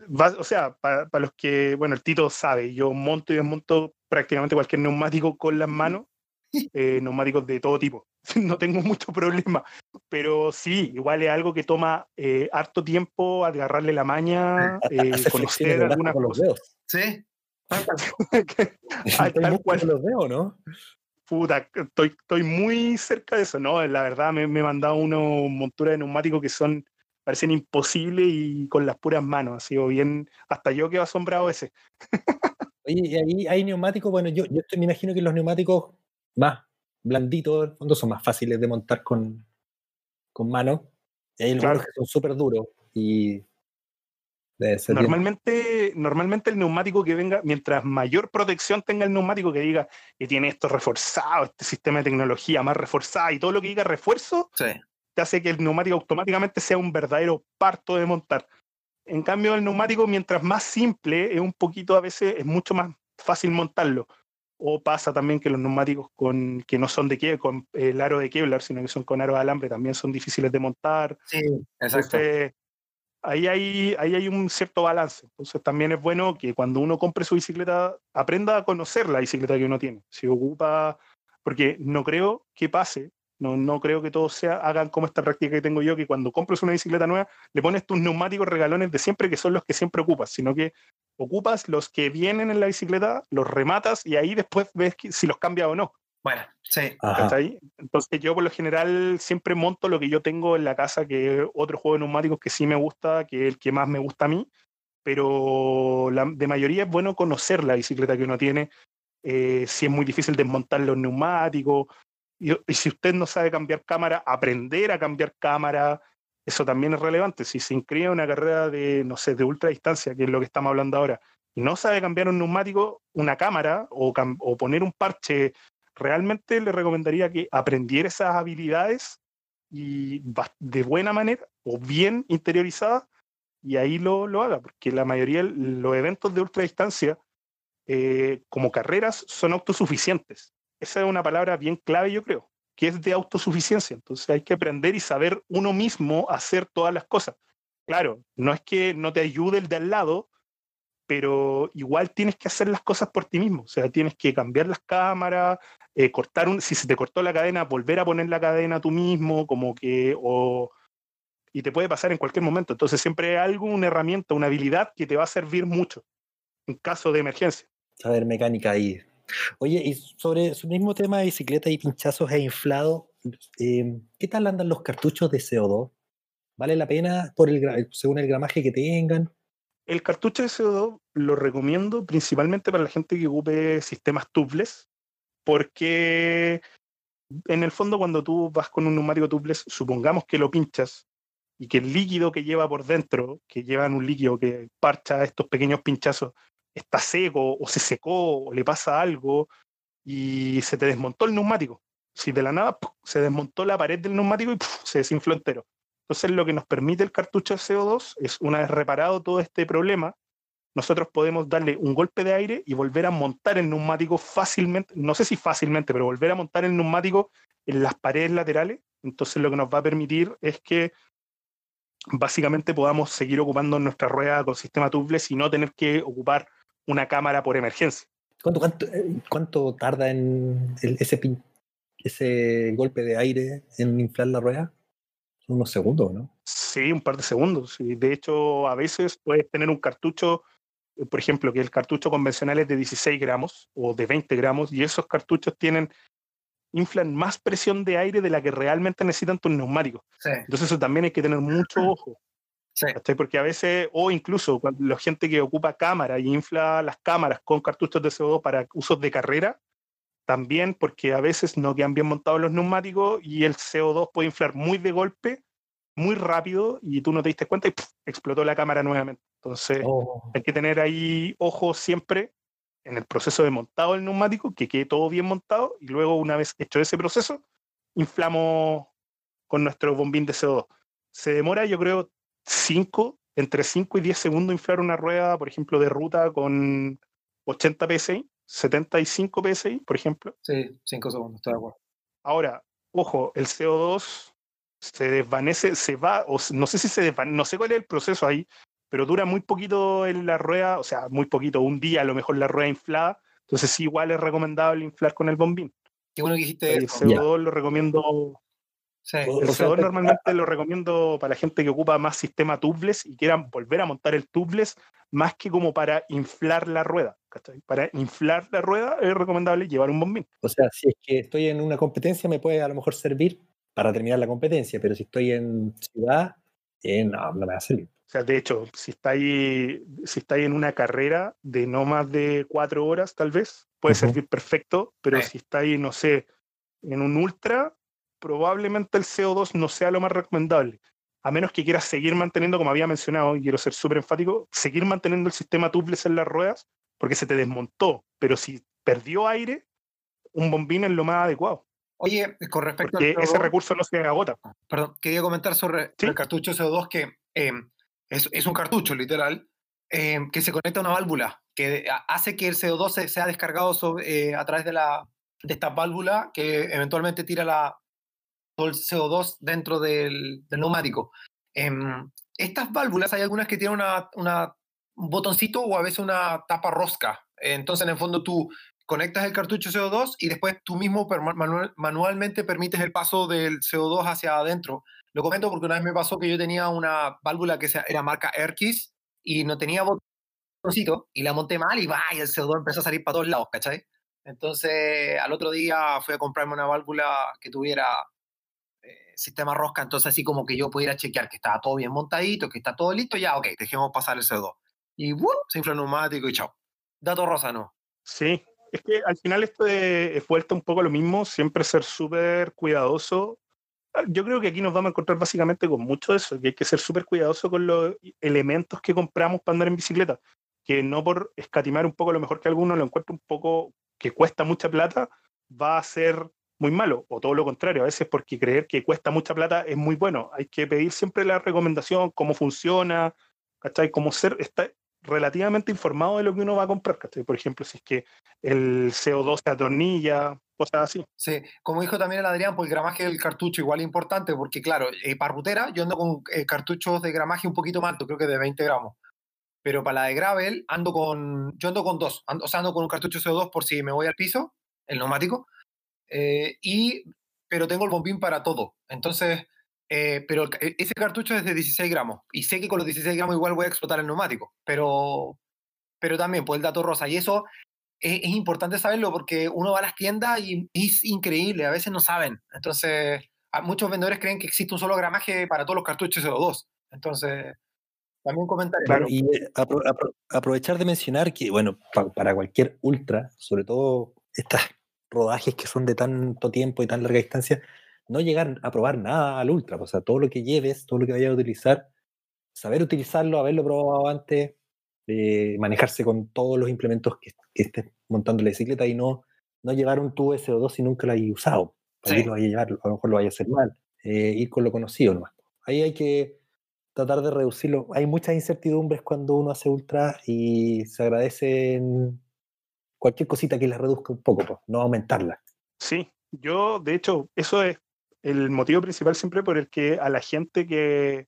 Va- o sea, para los que, bueno, el Tito sabe, yo monto y desmonto prácticamente cualquier neumático con las manos, eh, neumáticos de todo tipo. No tengo mucho problema, pero sí, igual es algo que toma eh, harto tiempo agarrarle la maña, eh, conocer algunas con los dedos. Sí. Ah, tal cual. los dedos, ¿no? Puta, estoy, estoy muy cerca de eso, ¿no? La verdad me, me he mandado una montura de neumáticos que son, parecen imposibles y con las puras manos, ha sido bien, hasta yo quedo asombrado veces. Oye, y ahí hay neumáticos, bueno, yo, yo estoy- me imagino que los neumáticos más blanditos, en el fondo, son más fáciles de montar con, con mano. Y hay algunos Claro. que son súper duros y debe ser bien- Normalmente, normalmente el neumático que venga, mientras mayor protección tenga el neumático que diga que tiene esto reforzado, este sistema de tecnología más reforzado y todo lo que diga refuerzo, Sí. te hace que el neumático automáticamente sea un verdadero parto de montar. En cambio, el neumático, mientras más simple, es un poquito a veces, es mucho más fácil montarlo. O pasa también que los neumáticos con, que no son de Kevlar, con el aro de Kevlar, sino que son con aro de alambre, también son difíciles de montar. Sí, exacto. Entonces, ahí hay, ahí hay un cierto balance. Entonces, también es bueno que cuando uno compre su bicicleta, aprenda a conocer la bicicleta que uno tiene. Si ocupa, porque no creo que pase, no, no creo que todos sea, hagan como esta práctica que tengo yo, que cuando compres una bicicleta nueva, le pones tus neumáticos regalones de siempre, que son los que siempre ocupas, sino que ocupas los que vienen en la bicicleta, los rematas y ahí después ves que- si los cambia o no. Bueno, sí. ¿cachai? Entonces yo por lo general siempre monto lo que yo tengo en la casa, que es otro juego de neumáticos que sí me gusta, que es el que más me gusta a mí, pero la, de mayoría es bueno conocer la bicicleta que uno tiene, eh, si es muy difícil desmontar los neumáticos, y, y si usted no sabe cambiar cámara, aprender a cambiar cámara, eso también es relevante. Si se inscribe una carrera de, no sé, de ultra distancia, que es lo que estamos hablando ahora, y no sabe cambiar un neumático, una cámara o, o poner un parche realmente le recomendaría que aprendiera esas habilidades y de buena manera o bien interiorizadas y ahí lo, lo haga, porque la mayoría de los eventos de ultradistancia eh, como carreras son autosuficientes. Esa es una palabra bien clave, yo creo, que es de autosuficiencia. Entonces hay que aprender y saber uno mismo hacer todas las cosas. Claro, no es que no te ayude el de al lado, pero igual tienes que hacer las cosas por ti mismo. O sea, tienes que cambiar las cámaras, eh, cortar un, si se te cortó la cadena, volver a poner la cadena tú mismo, como que, o, y te puede pasar en cualquier momento. Entonces siempre hay algo, una herramienta, una habilidad que te va a servir mucho en caso de emergencia. Saber mecánica ahí. Oye, y sobre su mismo tema de bicicleta y pinchazos e inflado, eh, ¿qué tal andan los cartuchos de CO2? ¿Vale la pena por el, según el gramaje que tengan? El cartucho de CO2 lo recomiendo principalmente para la gente que ocupe sistemas tubeless, porque en el fondo cuando tú vas con un neumático tubeless, supongamos que lo pinchas y que el líquido que lleva por dentro, que llevan un líquido que parcha estos pequeños pinchazos, está seco o se secó o le pasa algo y se te desmontó el neumático. Si de la nada se desmontó la pared del neumático y se desinfló entero. Entonces lo que nos permite el cartucho de CO2 es, una vez reparado todo este problema, nosotros podemos darle un golpe de aire y volver a montar el neumático fácilmente, no sé si fácilmente, pero volver a montar el neumático en las paredes laterales. Entonces lo que nos va a permitir es que básicamente podamos seguir ocupando nuestra rueda con sistema tubeless y no tener que ocupar una cámara por emergencia. ¿Cuánto, cuánto, eh, tarda en ese, ese golpe de aire en inflar la rueda? unos segundos, ¿no? Sí, un par de segundos. Y de hecho, a veces puedes tener un cartucho, eh, por ejemplo, que el cartucho convencional es de 16 gramos o de 20 gramos, y esos cartuchos tienen inflan más presión de aire de la que realmente necesitan tus neumáticos. Entonces eso también hay que tener mucho ojo. Sí. Porque a veces, o incluso la gente que ocupa cámara y infla las cámaras con cartuchos de CO2 para usos de carrera, también porque a veces no quedan bien montados los neumáticos y el CO2 puede inflar muy de golpe, muy rápido y tú no te diste cuenta y explotó la cámara nuevamente. Entonces oh. hay que tener ahí ojo siempre en el proceso de montado del neumático, que quede todo bien montado y luego una vez hecho ese proceso, inflamos con nuestro bombín de CO2. Se demora yo creo 5, entre 5 y 10 segundos inflar una rueda, por ejemplo, de ruta con 80 PSI 75 PSI, por ejemplo. Sí, 5 segundos, estoy de acuerdo. Ahora, ojo, el CO2 se desvanece, se va, o no sé si se desvanece, no sé cuál es el proceso ahí, pero dura muy poquito en la rueda, o sea, muy poquito, un día a lo mejor la rueda inflada, entonces sí, igual es recomendable inflar con el bombín. Qué bueno que dijiste El CO2 lo recomiendo el CO2 normalmente lo recomiendo para la gente que ocupa más sistema tubeless y quieran volver a montar el tubeless más que como para inflar la rueda. Para inflar la rueda es recomendable llevar un bombín. O sea, si es que estoy en una competencia me puede a lo mejor servir para terminar la competencia, pero si estoy en ciudad, eh, no, no me va a servir. O sea, de hecho, si estáis, si estáis en una carrera de no más de cuatro horas, tal vez, puede servir perfecto, pero si estáis, no sé, en un ultra, probablemente el CO2 no sea lo más recomendable. A menos que quieras seguir manteniendo, como había mencionado, y quiero ser súper enfático, seguir manteniendo el sistema tubeless en las ruedas, porque se te desmontó. Pero si perdió aire, un bombín es lo más adecuado. Oye, con respecto porque ese recurso no se agota. Perdón, quería comentar sobre el cartucho CO2 que em, es, un cartucho, literal, em, que se conecta a una válvula que hace que el CO2 sea descargado sobre, eh, a través de, la, de esta válvula que eventualmente tira la, el CO2 dentro del, neumático. Em, estas válvulas hay algunas que tienen una, un botoncito o a veces una tapa rosca. Entonces, en el fondo, tú conectas el cartucho CO2 y después tú mismo manualmente permites el paso del CO2 hacia adentro. Lo comento porque una vez me pasó que yo tenía una válvula que era marca Airkiss y no tenía botoncito y la monté mal y, va, y el CO2 empezó a salir para todos lados, ¿cachai? Entonces, al otro día fui a comprarme una válvula que tuviera sistema rosca, entonces así como que yo pudiera chequear que estaba todo bien montadito, que está todo listo, ya, ok, dejemos pasar el CO2. Y ¡bum! se infla el neumático y chao. Dato rosa, ¿no? Sí, es que al final esto es vuelta un poco lo mismo, siempre ser súper cuidadoso. Ah, yo creo que aquí nos vamos a encontrar básicamente con mucho de eso, que hay que ser súper cuidadoso con los elementos que compramos para andar en bicicleta, que no por escatimar un poco lo mejor que alguno lo encuentre un poco que cuesta mucha plata, va a ser muy malo, o todo lo contrario, a veces porque creer que cuesta mucha plata es muy bueno. Hay que pedir siempre la recomendación, cómo funciona, ¿cachai? Cómo ser, está relativamente informado de lo que uno va a comprar, ¿cachai? Por ejemplo, si es que el CO2 se atornilla, cosas así. Sí, como dijo también el Adrián, pues el gramaje del cartucho igual es importante, porque claro, eh, para rutera yo ando con eh, cartuchos de gramaje un poquito más alto, creo que de 20 gramos. pero para la de gravel ando con, yo ando con dos, ando, o sea, ando con un cartucho CO2 por si me voy al piso, el neumático, eh, y, pero tengo el bombín para todo. Entonces, eh, pero e, ese cartucho es de 16 gramos, y sé que con los 16 gramos igual voy a explotar el neumático, pero, pero también, pues el dato rosa, y eso es, es importante saberlo porque uno va a las tiendas y es increíble, a veces no saben. Entonces, muchos vendedores creen que existe un solo gramaje para todos los cartuchos CO2. Entonces, también comentar. Claro, y eh, aprovechar de mencionar que, bueno, para cualquier ultra, sobre todo estas rodajes que son de tanto tiempo y tan larga distancia, no llegar a probar nada al ultra. O sea, todo lo que lleves, todo lo que vayas a utilizar, saber utilizarlo, haberlo probado antes, eh, manejarse con todos los implementos que, que, estés montando la bicicleta y no, no llevar un tubo CO2 si nunca lo hayas usado. Ahí lo vaya a llevar, a lo mejor lo vaya a hacer mal. Eh, ir con lo conocido nomás. Ahí hay que tratar de reducirlo. Hay muchas incertidumbres cuando uno hace ultra y se agradecen cualquier cosita que la reduzca un poco, no aumentarla. Sí, yo de hecho, eso es el motivo principal siempre por el que a la gente que,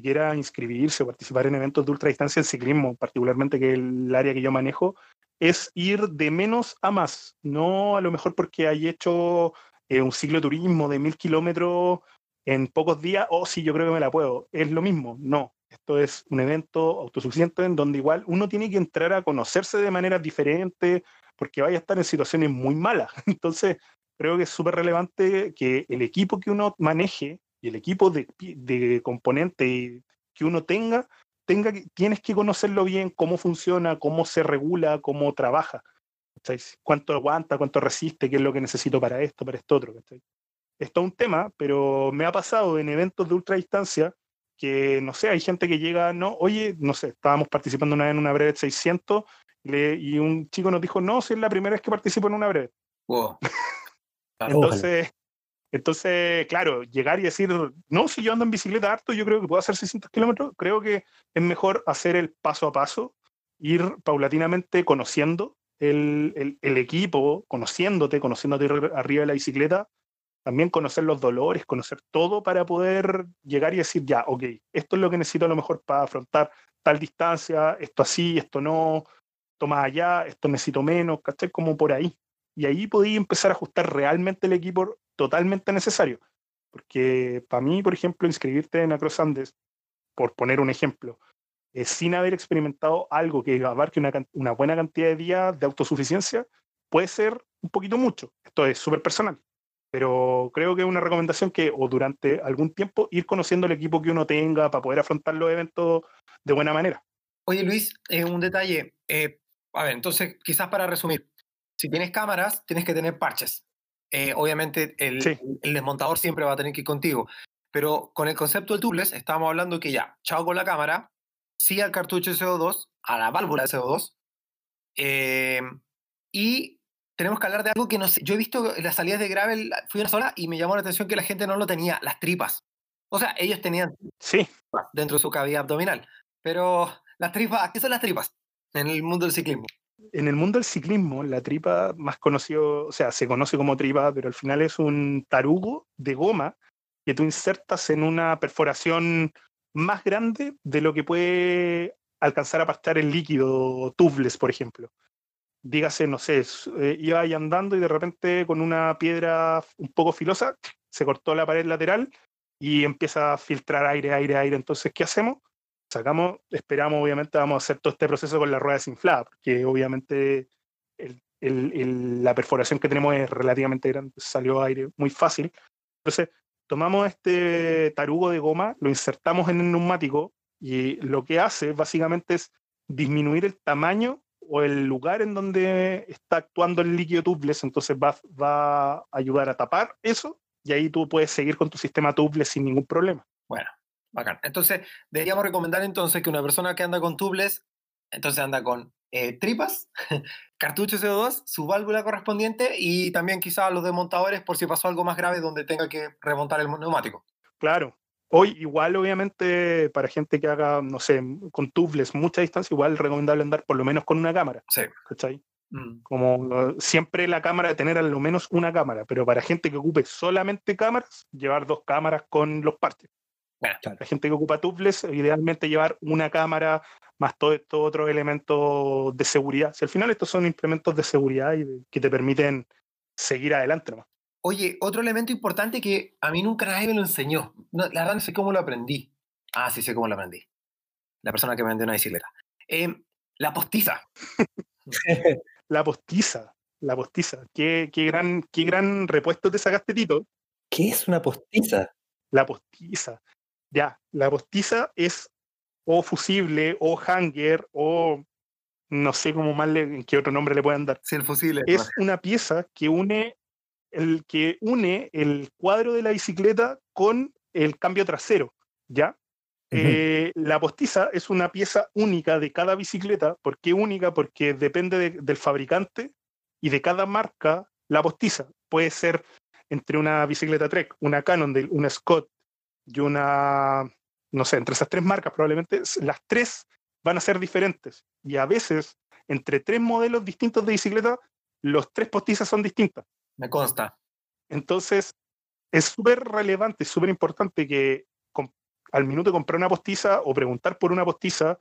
quiera inscribirse o participar en eventos de ultra distancia ciclismo, particularmente que es el área que yo manejo, es ir de menos a más, no a lo mejor porque hay hecho eh, un ciclo de turismo de mil kilómetros en pocos días, o oh, si yo creo que me la puedo. Es lo mismo, no. Esto es un evento autosuficiente en donde igual uno tiene que entrar a conocerse de manera diferente porque vaya a estar en situaciones muy malas. Entonces, creo que es súper relevante que el equipo que uno maneje y el equipo de, de componente que uno tenga, tenga, tienes que conocerlo bien, cómo funciona, cómo se regula, cómo trabaja cuánto aguanta, cuánto resiste, qué es lo que necesito para esto, para esto otro. Esto es un tema, pero me ha pasado en eventos de ultra distancia que, no sé, hay gente que llega, no, oye, no sé, estábamos participando una vez en una brevet 600 y, un chico nos dijo, no, si es la primera vez que participo en una brevet. entonces, entonces, claro, llegar y decir, no, si yo ando en bicicleta harto, yo creo que puedo hacer 600 kilómetros, creo que es mejor hacer el paso a paso, ir paulatinamente conociendo el, el, equipo, conociéndote, conociéndote arriba de la bicicleta, también conocer los dolores, conocer todo para poder llegar y decir, ya, ok, esto es lo que necesito a lo mejor para afrontar tal distancia, esto así, esto no, esto más allá, esto necesito menos, ¿cachai? Como por ahí. Y ahí podí empezar a ajustar realmente el equipo totalmente necesario. Porque para mí, por ejemplo, inscribirte en Across Andes, por poner un ejemplo, eh, sin haber experimentado algo que abarque una, una, buena cantidad de días de autosuficiencia, puede ser un poquito mucho. Esto es súper personal. Pero creo que es una recomendación que, o durante algún tiempo, ir conociendo el equipo que uno tenga para poder afrontar los eventos de buena manera. Oye, Luis, eh, un detalle. Eh, a ver, entonces, quizás para resumir, si tienes cámaras, tienes que tener parches. obviamente, el, el, desmontador siempre va a tener que ir contigo. Pero con el concepto del tubeless, estábamos hablando que ya, chao con la cámara, sí al cartucho de CO2, a la válvula de CO2. Eh, y tenemos que hablar de algo que no sé. Yo he visto las salidas de gravel, fui una sola y me llamó la atención que la gente no lo tenía, las tripas. O sea, ellos tenían sí. dentro de su cavidad abdominal. Pero las tripas, ¿qué son las tripas en el mundo del ciclismo? En el mundo del ciclismo, la tripa más conocido, o sea, se conoce como tripa, pero al final es un tarugo de goma que tú insertas en una perforación más grande de lo que puede alcanzar a pasar el líquido tubeless, por ejemplo. Dígase, no sé, eh, iba ahí andando y de repente con una piedra un poco filosa se cortó la pared lateral y empieza a filtrar aire, aire, aire. Entonces, ¿qué hacemos? Sacamos, esperamos, obviamente, vamos a hacer todo este proceso con la rueda desinflada, porque obviamente la perforación que tenemos es relativamente grande, salió aire muy fácil. Entonces, tomamos este tarugo de goma, lo insertamos en el neumático y lo que hace básicamente es disminuir el tamaño o el lugar en donde está actuando el líquido tubeless, entonces va, va a ayudar a tapar eso y ahí tú puedes seguir con tu sistema tubeless sin ningún problema. Bueno, bacán. Entonces, deberíamos recomendar entonces que una persona que anda con tubeless, entonces anda con eh, tripas, cartucho CO2, su válvula correspondiente y también quizás los desmontadores por si pasó algo más grave donde tenga que remontar el neumático. Claro. Hoy igual obviamente para gente que haga, no sé, con tubles mucha distancia, igual recomendable andar por lo menos con una cámara. Sí. ¿Cachai? Mm. Como siempre la cámara, tener al menos una cámara, pero para gente que ocupe solamente cámaras, llevar dos cámaras con los parches. La gente que ocupa tubeless, idealmente llevar una cámara más todos estos otros elementos de seguridad. Si al final estos son implementos de seguridad y de- que te permiten seguir adelante nomás. Oye, otro elemento importante que a mí nunca nadie me lo enseñó. No, la verdad no sé cómo lo aprendí. Ah, sí sé cómo lo aprendí. La persona que me vendió una bicicleta. Em, la postiza. La postiza, la postiza. Qué, qué gran, qué gran repuesto te sacaste, Tito. ¿Qué es una postiza? La postiza. Ya, la postiza es o fusible, o hanger, o no sé cómo más le, qué otro nombre le puedan dar. Sí, el fusible. Es una pieza que une el que une el cuadro de la bicicleta con el cambio trasero, ¿ya? Eh, la postiza es una pieza única de cada bicicleta. ¿Por qué única? Porque depende de- del fabricante y de cada marca la postiza. Puede ser entre una bicicleta Trek, una Cannondale, una Scott y una, no sé, entre esas tres marcas probablemente las tres van a ser diferentes. Y a veces, entre tres modelos distintos de bicicleta, los tres postizas son distintas. Me consta. Entonces, es súper relevante, súper importante que al minuto de comprar una postiza o preguntar por una postiza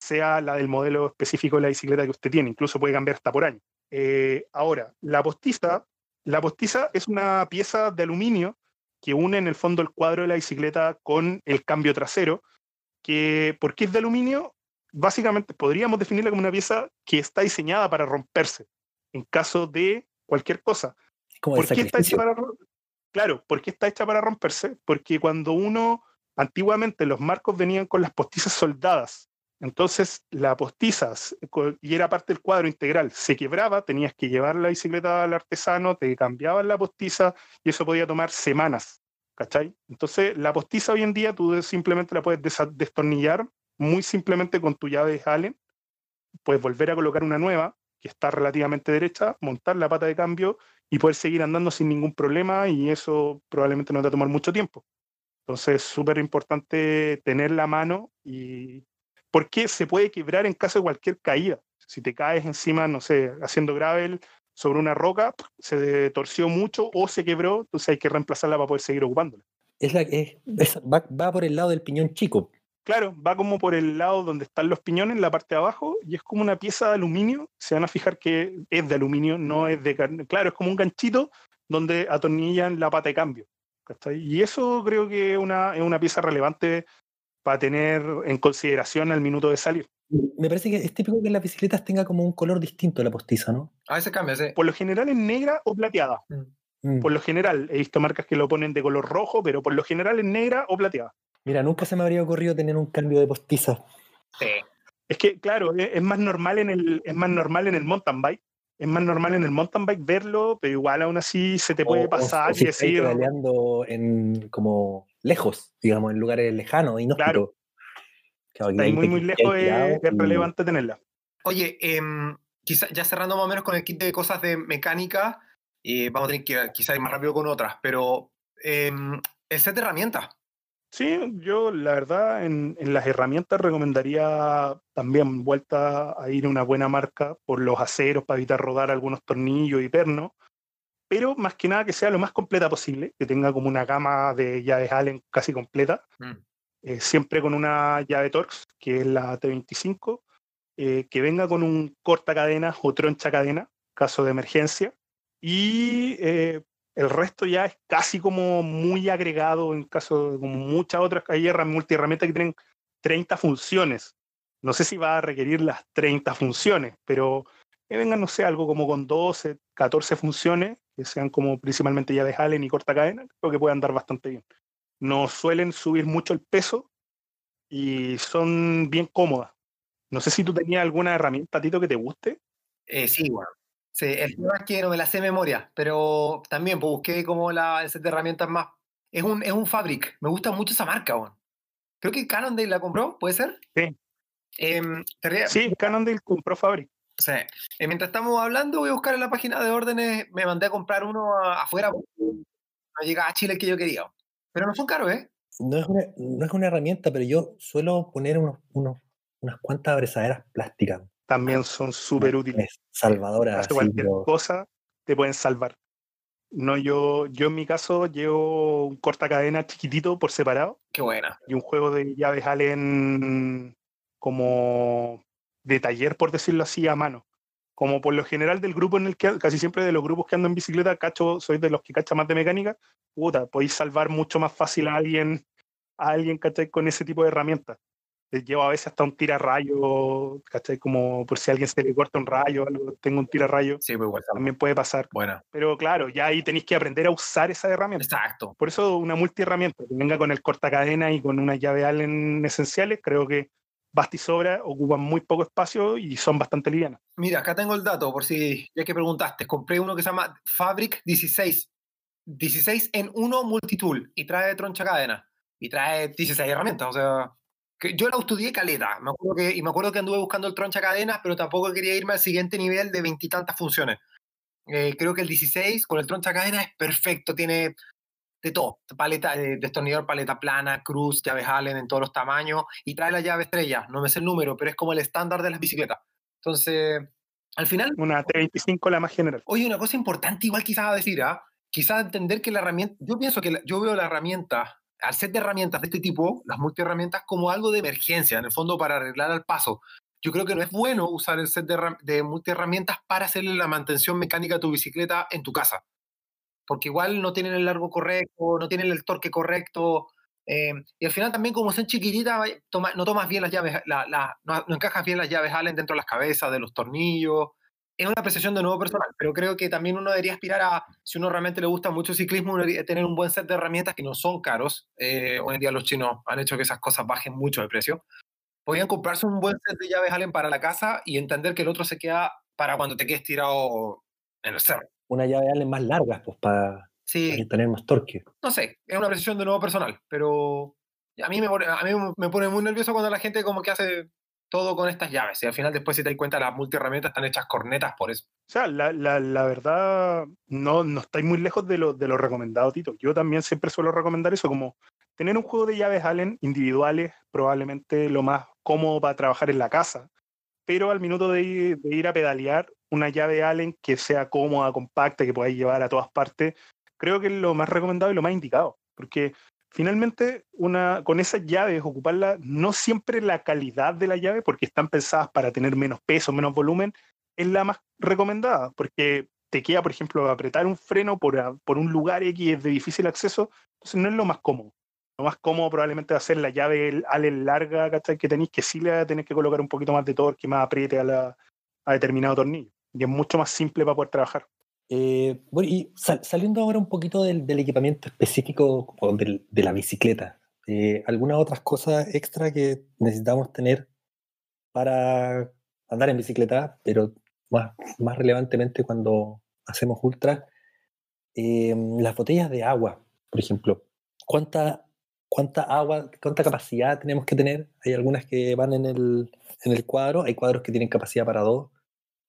sea la del modelo específico de la bicicleta que usted tiene. Incluso puede cambiar hasta por año. Eh, ahora, la postiza, la postiza es una pieza de aluminio que une en el fondo el cuadro de la bicicleta con el cambio trasero. Que, ¿Por qué es de aluminio? Básicamente podríamos definirla como una pieza que está diseñada para romperse en caso de cualquier cosa. Como de ¿Por qué está hecha para ro- Claro, ¿por qué está hecha para romperse? Porque cuando uno, antiguamente los marcos venían con las postizas soldadas. Entonces, la postiza, y era parte del cuadro integral, se quebraba, tenías que llevar la bicicleta al artesano, te cambiaban la postiza y eso podía tomar semanas. ¿Cachai? Entonces, la postiza hoy en día tú simplemente la puedes destornillar muy simplemente con tu llave Allen. Puedes volver a colocar una nueva que está relativamente derecha, montar la pata de cambio y poder seguir andando sin ningún problema y eso probablemente no te va a tomar mucho tiempo. Entonces es súper importante tener la mano y porque se puede quebrar en caso de cualquier caída. Si te caes encima, no sé, haciendo gravel sobre una roca, se torció mucho o se quebró, entonces hay que reemplazarla para poder seguir ocupándola. Es la, es- es- va, va por el lado del piñón chico. Claro, va como por el lado donde están los piñones, la parte de abajo, y es como una pieza de aluminio. Se van a fijar que es de aluminio, no es de carne. Claro, es como un ganchito donde atornillan la pata de cambio. ¿cachai? Y eso creo que es una, es una pieza relevante para tener en consideración al minuto de salir. Me parece que es típico que en las bicicletas tenga como un color distinto la postiza, ¿no? A veces cambia, sí. Por lo general es negra o plateada. Mm. Por lo general, he visto marcas que lo ponen de color rojo, pero por lo general es negra o plateada. Mira, nunca se me habría ocurrido tener un cambio de postiza. Sí. Es que, claro, e- es más normal en el, es más normal en el mountain bike. Es más normal en el mountain bike verlo, pero igual aún así se te puede O- o- pasar o si y decir, pedaleando en como lejos, digamos, en lugares lejanos, inhóspitos. Claro. Claro, está ahí muy, muy lejos, es, y- relevante tenerla. Oye, em, quizá, ya cerrando más o menos con el kit de cosas de mecánica, y vamos a tener que ir quizá ir más rápido con otras, pero em, el set de herramientas. Sí, yo la verdad en, en las herramientas recomendaría también vuelta a ir a una buena marca por los aceros para evitar rodar algunos tornillos y pernos, pero más que nada que sea lo más completa posible, que tenga como una gama de llaves Allen casi completa, Mm. eh, siempre con una llave Torx, que es la T25, eh, que venga con un corta cadena o troncha cadena, caso de emergencia, y eh, el resto ya es casi como muy agregado en caso de como muchas otras, hay herra- multiherramientas que tienen 30 funciones. No sé si va a requerir las 30 funciones, pero que vengan, no sé, algo como con 12, 14 funciones, que sean como principalmente llaves Allen y corta cadena, creo que puede andar bastante bien. No suelen subir mucho el peso y son bien cómodas. No sé si tú tenías alguna herramienta, Tito, que te guste. Eh, sí, bueno. Sí, el tema es que no me la sé de memoria, pero también pues, busqué como la, el set de herramientas más. Es un, es un Fabric. Me gusta mucho esa marca, weón. Creo que Cannondale la compró, ¿puede ser? Sí. Rías- Sí, Cannondale compró Fabric. Sí. Eh, mientras estamos hablando, voy a buscar en la página de órdenes. Me mandé a comprar uno a- afuera porque no llegaba a Chile el que yo quería. Pero no son caros, ¿eh? No es, una, no es una herramienta, pero yo suelo poner unos, unos- unas cuantas abrazaderas plásticas. También son súper útiles. Es salvadora. Hace así, cualquier cosa, te pueden salvar. No, yo, yo en mi caso llevo un corta cadena chiquitito por separado Qué buena. y un juego de llaves Allen como de taller, por decirlo así, a mano. Como por lo general del grupo en el que, casi siempre de los grupos que ando en bicicleta, cacho, soy de los que cacha más de mecánica, puta, podéis salvar mucho más fácil a alguien, a alguien, ¿cachai? Con ese tipo de herramientas. Les llevo a veces hasta un tirarrayo, ¿cachai? Como por si a alguien se le corta un rayo, algo, tengo un tirarrayo. Sí, pues igual. También puede pasar. Buena. Pero claro, ya ahí tenéis que aprender a usar esa herramienta. Exacto. Por eso una multiherramienta que venga con el cortacadena y con una llave Allen esenciales, creo que basta y sobra, ocupan muy poco espacio y son bastante livianas. Mira, acá tengo el dato, por si ya que preguntaste. Compré uno que se llama Fabric 16. 16 en uno multitool y trae troncha cadena y trae 16 herramientas. O sea, que yo la estudié caleta. Me acuerdo que, y me acuerdo que anduve buscando el troncha cadenas, pero tampoco quería irme al siguiente nivel de veintitantas funciones. Eh, creo que el 16 con el troncha cadena es perfecto. Tiene de todo, paleta, eh, destornillador, paleta plana, cruz, llaves Allen en todos los tamaños y trae la llave estrella, no me sé el número, pero es como el estándar de las bicicletas. Entonces, al final... Una T25 la más general. Oye, una cosa importante igual quizás decir, ¿ah? quizás entender que la herramienta, yo pienso que la, yo veo la herramienta, al set de herramientas de este tipo, las multiherramientas, como algo de emergencia, en el fondo para arreglar al paso. Yo creo que no es bueno usar el set de, de multiherramientas para hacerle la mantención mecánica a tu bicicleta en tu casa porque igual no tienen el largo correcto, no tienen el torque correcto, eh, y al final también como son chiquititas, no tomas bien las llaves, no, encajas bien las llaves Allen dentro de las cabezas, de los tornillos. Es una apreciación de nuevo personal, pero creo que también uno debería aspirar a, si uno realmente le gusta mucho el ciclismo, tener un buen set de herramientas que no son caros. Eh, hoy en día los chinos han hecho que esas cosas bajen mucho de precio. Podrían comprarse un buen set de llaves Allen para la casa y entender que el otro se queda para cuando te quedes tirado en el cerro una llave Allen más largas, pues para, tener más torque. No sé, es una precisión de nuevo personal, pero a mí, me, a mí me pone muy nervioso cuando la gente como que hace todo con estas llaves y al final después si te das cuenta las multiherramientas están hechas cornetas por eso. O sea, la, la, la verdad no, no estáis muy lejos de lo, de lo recomendado, Tito. Yo también siempre suelo recomendar eso, como tener un juego de llaves Allen individuales, probablemente lo más cómodo para trabajar en la casa, pero al minuto de ir, de ir a pedalear, una llave Allen que sea cómoda, compacta, que podáis llevar a todas partes, creo que es lo más recomendado y lo más indicado, porque finalmente una, con esas llaves ocuparla, no siempre la calidad de la llave, porque están pensadas para tener menos peso, menos volumen, es la más recomendada, porque te queda, por ejemplo, apretar un freno por, por un lugar X de difícil acceso, entonces no es lo más cómodo. Lo más cómodo probablemente va a ser la llave Allen larga que tenéis, que sí le tener que colocar un poquito más de torque, más apriete a, la, a determinado tornillo y es mucho más simple para poder trabajar. Eh, bueno, y saliendo ahora un poquito del, equipamiento específico de la bicicleta, eh, ¿algunas otras cosas extra que necesitamos tener para andar en bicicleta, pero más, más relevantemente cuando hacemos ultra? Eh, las botellas de agua, por ejemplo. ¿Cuánta, ¿Cuánta agua, cuánta capacidad tenemos que tener? Hay algunas que van en el, en el cuadro, hay cuadros que tienen capacidad para dos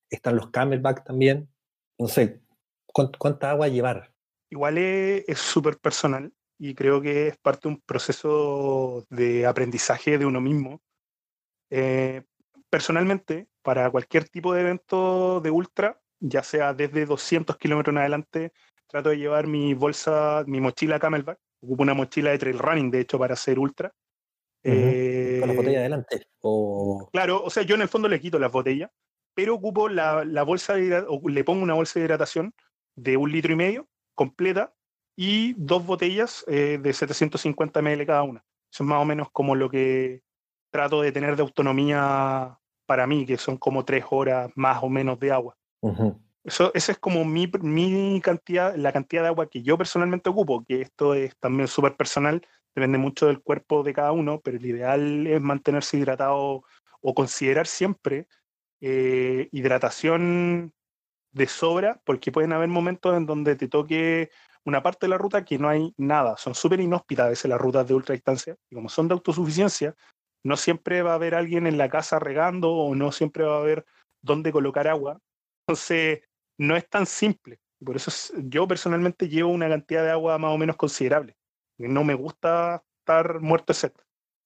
están los camelback también. No sé, ¿cuánta agua llevar? Igual es súper personal y creo que es parte de un proceso de aprendizaje de uno mismo. Eh, personalmente, para cualquier tipo de evento de ultra, ya sea desde 200 kilómetros en adelante, trato de llevar mi bolsa, mi mochila Camelback. Ocupo una mochila de trail running, de hecho, para hacer ultra. Con la botella eh, adelante. O... Claro, o sea, yo en el fondo le quito las botellas pero ocupo la, la bolsa de, o le pongo una bolsa de hidratación de un litro y medio completa y dos botellas eh, de 750 ml cada una. Eso es más o menos como lo que trato de tener de autonomía para mí, que son como tres horas más o menos de agua. Eso, esa es como mi, mi, cantidad, la cantidad de agua que yo personalmente ocupo, que esto es también súper personal, depende mucho del cuerpo de cada uno, pero el ideal es mantenerse hidratado o considerar siempre eh, hidratación de sobra, porque pueden haber momentos en donde te toque una parte de la ruta que no hay nada. Son súper inhóspitas a veces las rutas de ultra distancia. Y como son de autosuficiencia, no siempre va a haber alguien en la casa regando o no siempre va a haber dónde colocar agua. Entonces, no es tan simple. Por eso yo personalmente llevo una cantidad de agua más o menos considerable. No me gusta estar muerto de sed.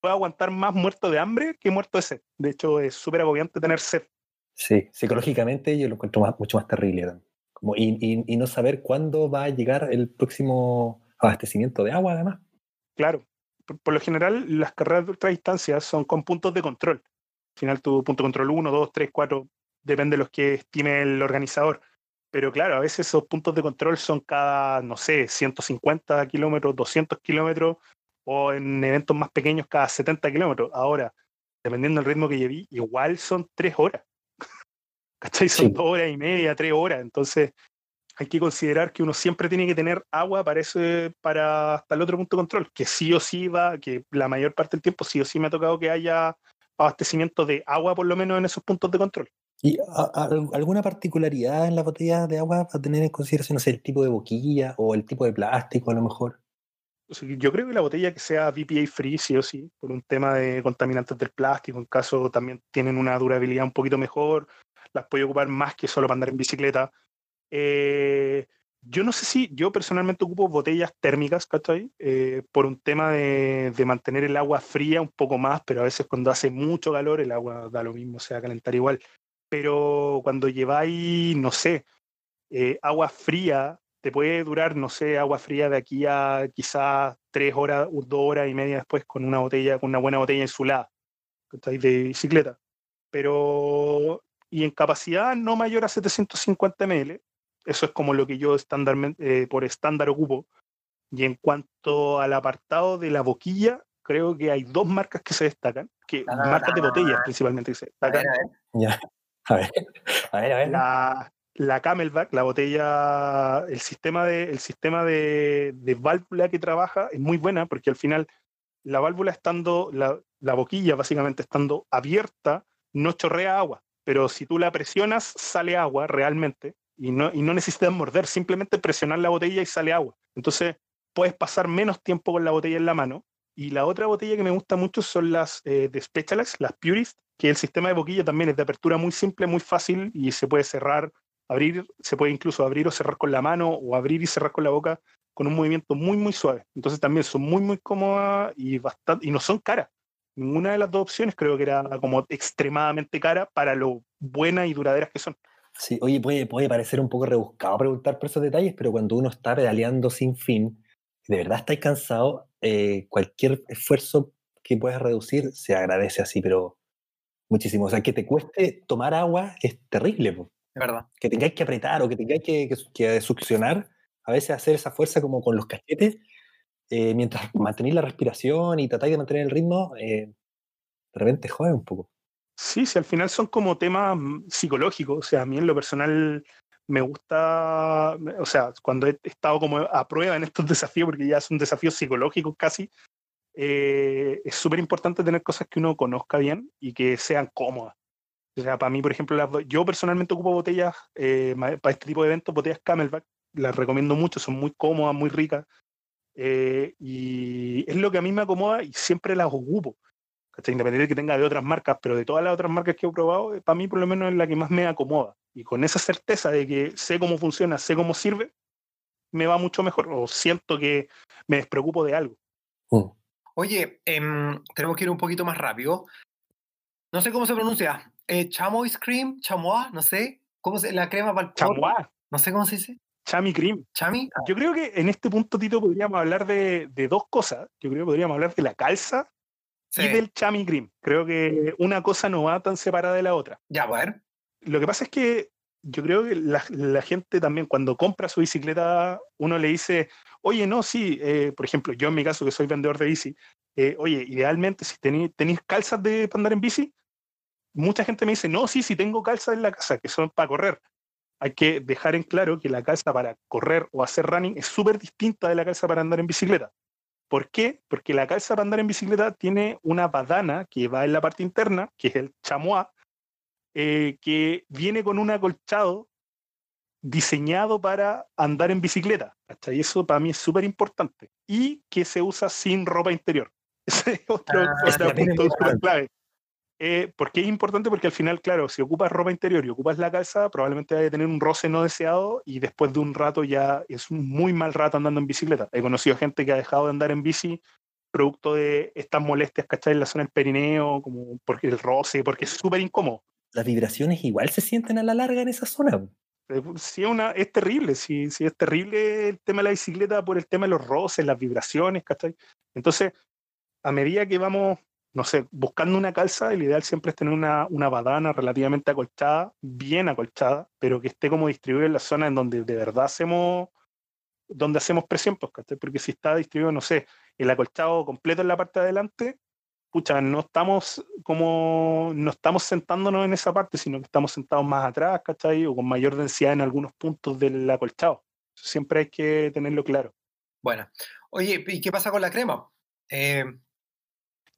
Puedo aguantar más muerto de hambre que muerto de sed. De hecho, es súper agobiante tener sed. Sí, psicológicamente yo lo encuentro mucho más terrible. Como, y, y, no saber cuándo va a llegar el próximo abastecimiento de agua, además. Claro. Por, lo general, las carreras de ultradistancia son con puntos de control. Al final tu punto de control 1, 2, 3, 4, depende de los que estime el organizador. Pero claro, a veces esos puntos de control son cada, no sé, 150 kilómetros, 200 kilómetros, o en eventos más pequeños cada 70 kilómetros. Ahora, dependiendo del ritmo que llevé, igual son tres horas. ¿Cachai? Son dos horas y media, tres horas. Entonces, hay que considerar que uno siempre tiene que tener agua para, ese, para hasta el otro punto de control, que sí o sí va, que la mayor parte del tiempo sí o sí me ha tocado que haya abastecimiento de agua por lo menos en esos puntos de control. ¿Y alguna particularidad en la botella de agua para tener en consideración, no sé, el tipo de boquilla o el tipo de plástico a lo mejor? Yo creo que la botella que sea BPA free, sí o sí, por un tema de contaminantes del plástico, en caso también tienen una durabilidad un poquito mejor, las puede ocupar más que solo para andar en bicicleta. Eh, yo no sé si yo personalmente ocupo botellas térmicas, ¿cachai? Eh, por un tema de, de, mantener el agua fría un poco más, pero a veces cuando hace mucho calor el agua da lo mismo, se va a calentar igual pero cuando lleváis, no sé, eh, agua fría, te puede durar, no sé, agua fría de aquí a quizás tres horas, dos horas y media después con una botella, con una buena botella insulada, de bicicleta. Pero, y en capacidad no mayor a 750 ml, eso es como lo que yo estándar, eh, por estándar ocupo. Y en cuanto al apartado de la boquilla, creo que hay dos marcas que se destacan, que marcas de botellas principalmente que se destacan. Ya. A ver, a ver, a ver. La, la Camelback, la botella, el sistema de, el sistema de, de, válvula que trabaja es muy buena porque al final la válvula estando, la, la, boquilla básicamente estando abierta, no chorrea agua, pero si tú la presionas, sale agua realmente y no, y no necesitas morder, simplemente presionar la botella y sale agua. Entonces puedes pasar menos tiempo con la botella en la mano. Y la otra botella que me gusta mucho son las eh, de Specialized, las Purist, que el sistema de boquilla también es de apertura muy simple, muy fácil y se puede cerrar, abrir, se puede incluso abrir o cerrar con la mano o abrir y cerrar con la boca con un movimiento muy, muy suave. Entonces también son muy, muy cómodas y, bastante, y no son caras. Ninguna de las dos opciones creo que era como extremadamente cara para lo buenas y duraderas que son. Sí, oye, puede, puede parecer un poco rebuscado preguntar por esos detalles, pero cuando uno está pedaleando sin fin, de verdad estáis cansado, eh, cualquier esfuerzo que puedas reducir se agradece así, pero muchísimo. O sea, que te cueste tomar agua es terrible. Es verdad. Que tengáis que apretar o que tengáis que, que, succionar, a veces hacer esa fuerza como con los cachetes, eh, mientras mantenéis la respiración y tratáis de mantener el ritmo, eh, de repente jode un poco. Sí, sí, al final son como temas mm, psicológicos. O sea, a mí en lo personal me gusta, o sea, cuando he estado como a prueba en estos desafíos, porque ya son desafíos psicológicos casi, eh, es súper importante tener cosas que uno conozca bien y que sean cómodas. O sea, para mí, por ejemplo, yo personalmente ocupo botellas para este tipo de eventos, botellas Camelback, las recomiendo mucho, son muy cómodas, muy ricas. Eh, y es lo que a mí me acomoda y siempre las ocupo. Independiente de que tenga de otras marcas, pero de todas las otras marcas que he probado, para mí por lo menos es la que más me acomoda. Y con esa certeza de que sé cómo funciona, sé cómo sirve, me va mucho mejor o siento que me despreocupo de algo. Mm. Oye, em, tenemos que ir un poquito más rápido. No sé cómo se pronuncia. Eh, chamois cream, chamois, no sé. ¿Cómo se la crema para el Chamois. No sé cómo se dice. Chami cream. Chami. Yo creo que en este punto, Tito, podríamos hablar de, de dos cosas. Yo creo que podríamos hablar de la calza y del chami cream. Creo que una cosa no va tan separada de la otra. Ya, a ver. Lo que pasa es que yo creo que la, la, gente también cuando compra su bicicleta, uno le dice, oye, no, sí, eh, por ejemplo, yo en mi caso que soy vendedor de bici, eh, oye, idealmente si tenéis calzas de para andar en bici, mucha gente me dice, no, sí, sí tengo calzas en la casa, que son para correr. Hay que dejar en claro que la calza para correr o hacer running es súper distinta de la calza para andar en bicicleta. ¿Por qué? Porque la calza para andar en bicicleta tiene una badana que va en la parte interna, que es el chamois, eh, que viene con un acolchado diseñado para andar en bicicleta. Y eso para mí es súper importante. Y que se usa sin ropa interior. Ese es otro, ah, punto clave. Eh, ¿Por qué es importante? Porque al final, claro, si ocupas ropa interior y ocupas la calza, probablemente vaya a tener un roce no deseado y después de un rato ya es un muy mal rato andando en bicicleta. He conocido gente que ha dejado de andar en bici producto de estas molestias, ¿cachai? En la zona del perineo, como porque el roce, porque es súper incómodo las vibraciones igual se sienten a la larga en esa zona. Eh, sí, una, es terrible, sí, sí, es terrible el tema de la bicicleta por el tema de los roces, las vibraciones, ¿cachai? Entonces, a medida que vamos no sé, buscando una calza, el ideal siempre es tener una, una badana relativamente acolchada, bien acolchada, pero que esté como distribuida en la zona en donde de verdad hacemos, donde hacemos presión, pues, porque si está distribuido, no sé, el acolchado completo en la parte de adelante, pucha, no estamos como, no estamos sentándonos en esa parte, sino que estamos sentados más atrás, ¿cachai? O con mayor densidad en algunos puntos del acolchado. Siempre hay que tenerlo claro. Bueno, oye, ¿y qué pasa con la crema? Eh,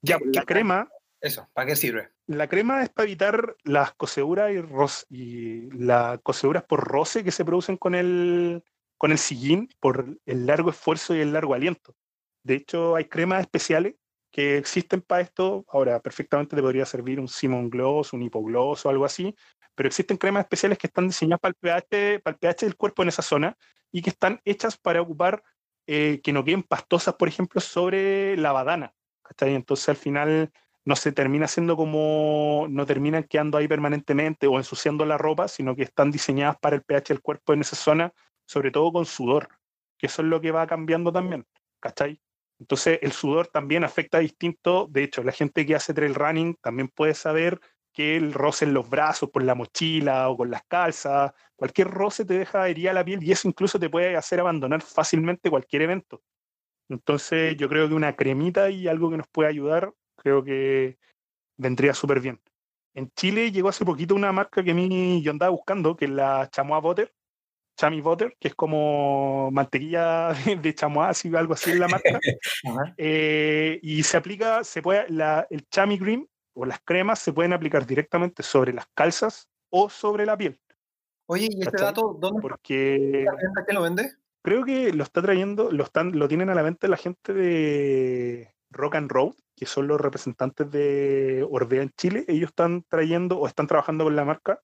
ya, la crema. Eso, ¿para qué sirve? La crema es para evitar las coseduras y, y las coseduras por roce que se producen con el, con el sillín por el largo esfuerzo y el largo aliento. De hecho, hay cremas especiales que existen para esto. Ahora, perfectamente te podría servir un Simon Gloss, un Hipogloss o algo así, pero existen cremas especiales que están diseñadas para el pH, para el pH del cuerpo en esa zona y que están hechas para ocupar eh, que no queden pastosas, por ejemplo, sobre la badana. Entonces, al final no se termina siendo como, no terminan quedando ahí permanentemente o ensuciando la ropa, sino que están diseñadas para el pH del cuerpo en esa zona, sobre todo con sudor, que eso es lo que va cambiando también. Entonces el sudor también afecta distinto. De hecho, la gente que hace trail running también puede saber que el roce en los brazos, por la mochila o con las calzas, cualquier roce te deja herida la piel y eso incluso te puede hacer abandonar fácilmente cualquier evento. Entonces yo creo que una cremita y algo que nos puede ayudar, creo que vendría súper bien. En Chile llegó hace poquito una marca que a mí yo andaba buscando, que es la Chamois Butter, Chami Butter, que es como mantequilla de chamois, así, algo así en la marca. Eh, y se aplica, se puede, el Chami Cream o las cremas se pueden aplicar directamente sobre las calzas o sobre la piel. Oye, ¿y este dato dónde Porque, ¿Qué lo vende? Creo que lo está trayendo, lo, están, lo tienen a la venta la gente de Rock and Road, que son los representantes de Ordea en Chile. Ellos están trayendo o están trabajando con la marca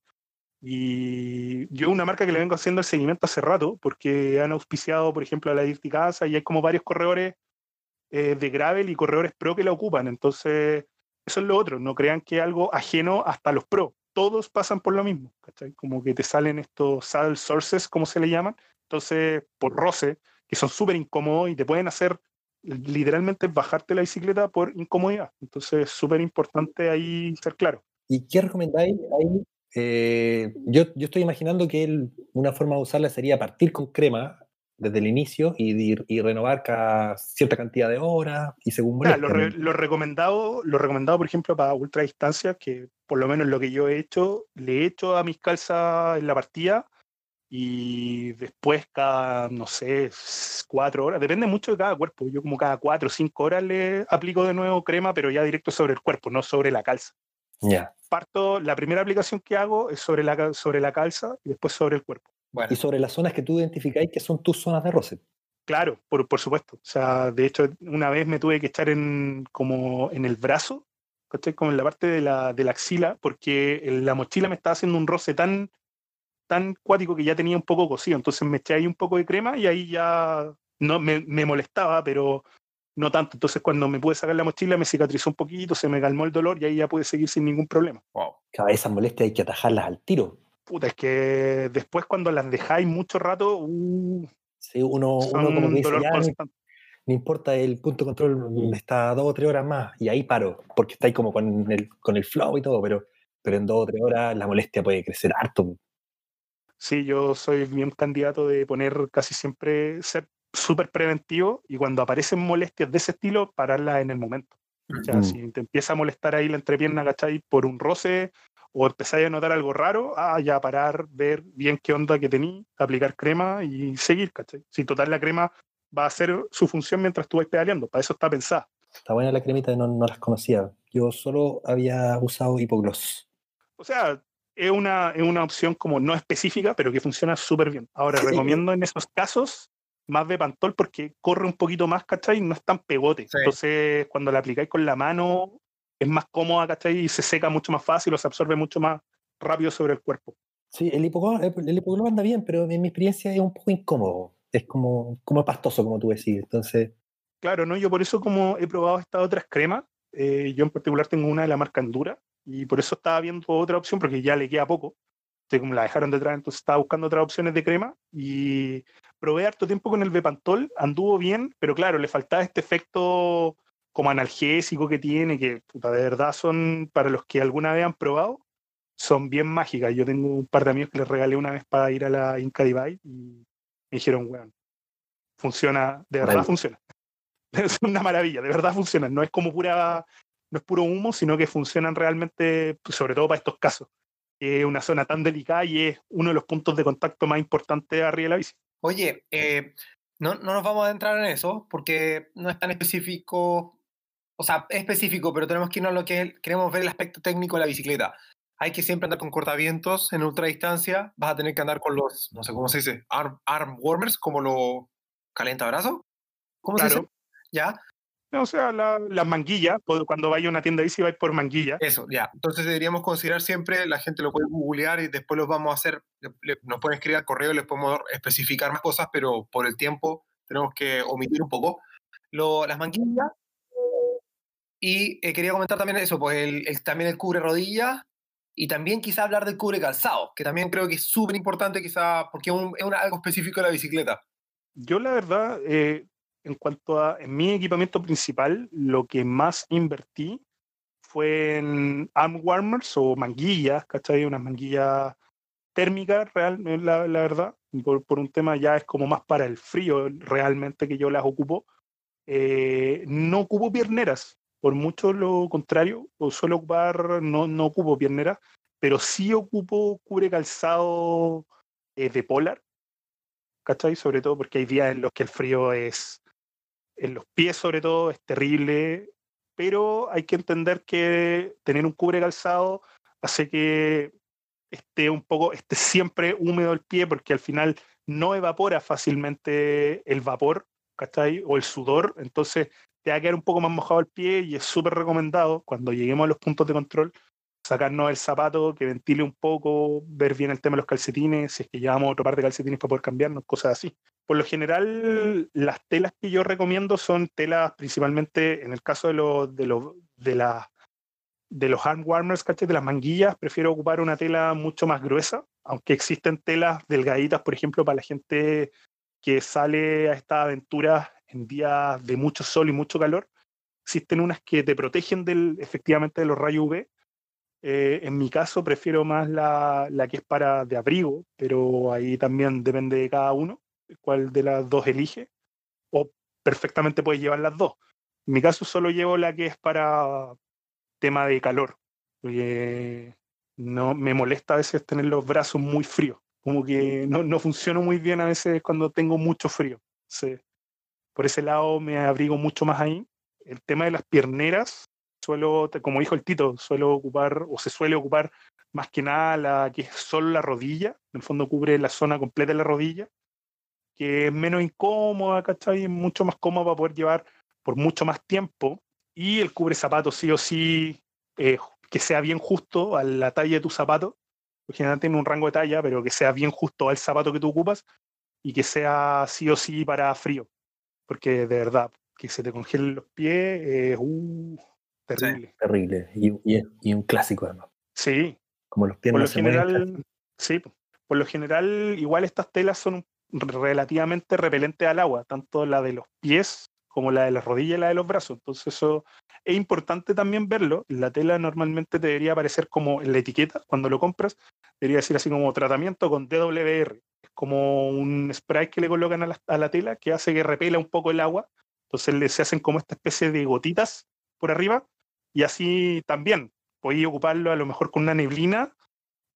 y yo una marca que le vengo haciendo el seguimiento hace rato, porque han auspiciado, por ejemplo, a la Dirty Casa y hay como varios corredores eh, de gravel y corredores pro que la ocupan. Entonces, eso es lo otro, no crean que algo ajeno hasta los pro. Todos pasan por lo mismo, ¿cachai? Como que te salen estos saddle sources, como se le llaman. Entonces, por roce, que son súper incómodos y te pueden hacer literalmente bajarte la bicicleta por incomodidad. Entonces, súper importante ahí ser claro. ¿Y qué recomendáis ahí eh, yo, yo, estoy imaginando que una forma de usarla sería partir con crema desde el inicio y, y renovar cada cierta cantidad de horas y según lo, lo, recomendado, lo recomendado, por ejemplo, para ultra distancia, que por lo menos lo que yo he hecho, le he hecho a mis calzas en la partida y después cada, no sé, cuatro horas, depende mucho de cada cuerpo. Yo como cada cuatro o cinco horas le aplico de nuevo crema, pero ya directo sobre el cuerpo, no sobre la calza. Ya parto, la primera aplicación que hago es sobre la, sobre la calza y después sobre el cuerpo. Y sobre las zonas que tú identificáis que son tus zonas de roce. Claro, por, por, supuesto. O sea, de hecho, una vez me tuve que echar en, como en el brazo, como en la parte de la, de la axila, porque la mochila me estaba haciendo un roce tan, tan cuático que ya tenía un poco cocido. Entonces me eché ahí un poco de crema y ahí ya no me, me molestaba, pero no tanto. Entonces, cuando me pude sacar la mochila, me cicatrizó un poquito, se me calmó el dolor y ahí ya pude seguir sin ningún problema. Wow. Cada vez esas molestias hay que atajarlas al tiro. Puta, es que después cuando las dejáis mucho rato, uh, sí, uno, uno como que dice, no, importa, el punto de control está dos o tres horas más y ahí paro, porque está ahí como con el, con el flow y todo, pero, pero en dos o tres horas la molestia puede crecer harto. Sí, yo soy bien candidato de poner casi siempre, ser súper preventivo y cuando aparecen molestias de ese estilo, pararla en el momento. O sea, si te empieza a molestar ahí la entrepierna, ¿cachai? Por un roce o empezáis a notar algo raro, ah, ya parar, ver bien qué onda que tení, aplicar crema y seguir, ¿cachai? Si total la crema va a hacer su función mientras tú vas pedaleando, para eso está pensada. Está buena la cremita, no, no las conocía. Yo solo había usado hipogloss. O sea, es una, es una opción como no específica, pero que funciona súper bien. Ahora, recomiendo en esos casos más de pantol porque corre un poquito más, ¿cachai? No es tan pegote. Entonces, cuando la aplicáis con la mano, es más cómoda, ¿cachai? Y se seca mucho más fácil o se absorbe mucho más rápido sobre el cuerpo. Sí, el hipogloss, el anda bien, pero en mi experiencia es un poco incómodo. Es como, como pastoso, como tú decís. Entonces. Claro, ¿no? Yo por eso, como he probado estas otras cremas, eh, yo en particular tengo una de la marca Endura, y por eso estaba viendo otra opción, porque ya le queda poco. Entonces, como la dejaron detrás, entonces estaba buscando otras opciones de crema, y probé harto tiempo con el Bepantol, anduvo bien, pero claro, le faltaba este efecto como analgésico que tiene, que puta, de verdad son, para los que alguna vez han probado, son bien mágicas. Yo tengo un par de amigos que les regalé una vez para ir a la Inca Divide y me dijeron, weón, funciona, de verdad Maravilla. funciona. Es una maravilla, de verdad funciona. No es como pura, no es puro humo, sino que funcionan realmente, pues, sobre todo para estos casos. Es una zona tan delicada y es uno de los puntos de contacto más importantes arriba de la bici. Oye, eh, no, no nos vamos a entrar en eso porque no es tan específico, o sea, es específico, pero tenemos que irnos a lo que es- queremos ver el aspecto técnico de la bicicleta. Hay que siempre andar con cortavientos en ultradistancia, vas a tener que andar con los, no sé cómo se dice, arm, arm warmers, como los calentabrazos. ¿Cómo se Claro. dice? ¿Ya? O sea, la- las manguillas, po- cuando vaya a una tienda bici vais por manguilla. Eso, ya. Entonces deberíamos considerar siempre, la gente lo puede googlear y después los vamos a hacer, le- nos pueden escribir al correo y les podemos especificar más cosas, pero por el tiempo tenemos que omitir un poco. Lo- las manguillas. Y eh, quería comentar también eso, pues el, el- también el cubre rodilla y también quizá hablar del cubre calzado, que también creo que es súper importante quizá porque es, un- es algo específico de la bicicleta. Yo la verdad, eh, en cuanto a en mi equipamiento principal, lo que más invertí fue en arm warmers o manguillas, ¿cachai? Unas manguillas térmicas, real, eh, la, la verdad. Por, por un tema ya es como más para el frío realmente que yo las ocupo. Eh, no ocupo pierneras, por mucho lo contrario, o suelo ocupar, no, no ocupo pierneras, pero sí ocupo cubre calzado eh, de polar, ¿cachai? Sobre todo porque hay días en los que el frío es, en los pies sobre todo, es terrible, pero hay que entender que tener un cubre calzado hace que esté un poco, esté siempre húmedo el pie, porque al final no evapora fácilmente el vapor, ¿cachai? O el sudor, entonces te va a quedar un poco más mojado el pie y es súper recomendado cuando lleguemos a los puntos de control sacarnos el zapato, que ventile un poco, ver bien el tema de los calcetines, si es que llevamos otro par de calcetines para poder cambiarnos, cosas así. Por lo general, las telas que yo recomiendo son telas principalmente, en el caso de, los de, los de, la- de los arm warmers. De las manguillas, prefiero ocupar una tela mucho más gruesa, aunque existen telas delgaditas, por ejemplo, para la gente que sale a estas aventuras en días de mucho sol y mucho calor. Existen unas que te protegen del, efectivamente de los rayos UV, eh, en mi caso prefiero más la, la que es para de abrigo, pero ahí también depende de cada uno cuál de las dos elige. O perfectamente puedes llevar las dos. En mi caso solo llevo la que es para tema de calor, porque no me molesta a veces tener los brazos muy fríos. Como que no, no funciono muy bien a veces cuando tengo mucho frío. Sí. Por ese lado me abrigo mucho más ahí. El tema de las pierneras, suelo, como dijo el Tito, suelo ocupar o se suele ocupar más que nada la que es solo la rodilla, en el fondo cubre la zona completa de la rodilla, que es menos incómoda, ¿cachai? Es mucho más cómoda para poder llevar por mucho más tiempo. Y el cubre zapato sí o sí, eh, que sea bien justo a la talla de tu zapato, generalmente tiene un rango de talla, pero que sea bien justo al zapato que tú ocupas y que sea sí o sí para frío, porque de verdad, que se te congelen los pies es uh, terrible. Terrible. Y, y- y un clásico además. Sí, Como los pies por no lo se general, sí, po. por lo general, igual estas telas son relativamente repelentes al agua, tanto la de los pies como la de las rodillas y la de los brazos. Entonces eso es importante también verlo. La tela normalmente te debería aparecer como en la etiqueta, cuando lo compras, debería decir así como tratamiento con DWR. Es como un spray que le colocan a la, a la tela que hace que repela un poco el agua. Entonces le, se hacen como esta especie de gotitas por arriba y así también podéis ocuparlo a lo mejor con una neblina,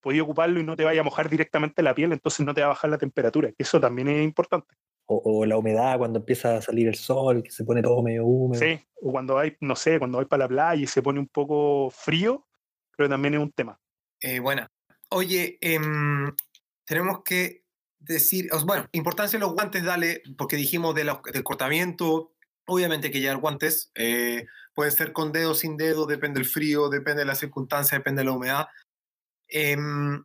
podéis ocuparlo y no te vaya a mojar directamente la piel, entonces no te va a bajar la temperatura, que eso también es importante. O, o la humedad cuando empieza a salir el sol, que se pone todo medio húmedo. Sí, o cuando vais, no sé, cuando vais para la playa y se pone un poco frío, creo que también es un tema. Eh, buena. Oye, em, tenemos que decir, bueno, importancia de los guantes, dale, porque dijimos de los- del cortamiento, obviamente que llevar guantes, eh, pueden ser con dedo, sin dedo, depende del frío, depende de la circunstancia, depende de la humedad. Em,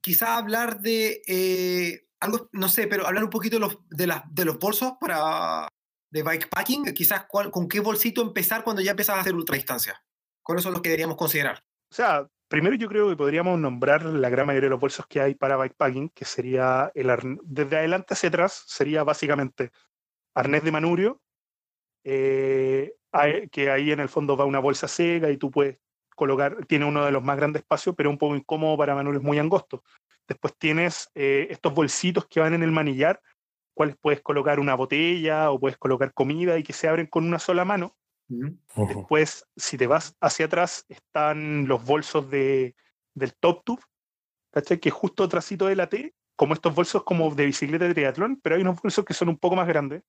quizá hablar de eh, algo, no sé, pero hablar un poquito de los, de las- de los bolsos para de bikepacking, quizás cuál- con qué bolsito empezar cuando ya empiezas a hacer ultradistancia. ¿Cuáles son los que deberíamos considerar? O sea, primero yo creo que podríamos nombrar la gran mayoría de los bolsos que hay para bikepacking, que sería el desde adelante hacia atrás, sería básicamente arnés de manurio, eh, que ahí en el fondo va una bolsa seca y tú puedes colocar, tiene uno de los más grandes espacios, pero un poco incómodo para manuales muy angostos. Después tienes eh, estos bolsitos que van en el manillar, cuales puedes colocar una botella o puedes colocar comida y que se abren con una sola mano. Después, si te vas hacia atrás, están los bolsos de, del Top Tube, ¿cachai? Que justo trasito de la T, como estos bolsos como de bicicleta de triatlón, pero hay unos bolsos que son un poco más grandes.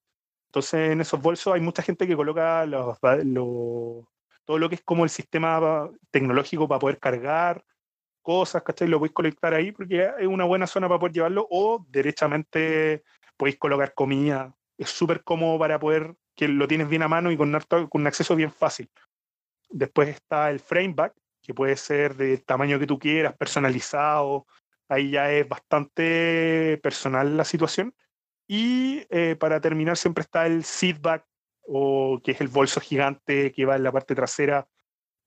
Entonces, en esos bolsos hay mucha gente que coloca los, todo lo que es como el sistema tecnológico para poder cargar cosas, ¿cachai? Lo podéis conectar ahí porque es una buena zona para poder llevarlo o derechamente podéis colocar comida. Es súper cómodo para poder que lo tienes bien a mano y con, con un acceso bien fácil. Después está el frameback, que puede ser del tamaño que tú quieras, personalizado. Ahí ya es bastante personal la situación. Y eh, para terminar siempre está el seatback, o que es el bolso gigante que va en la parte trasera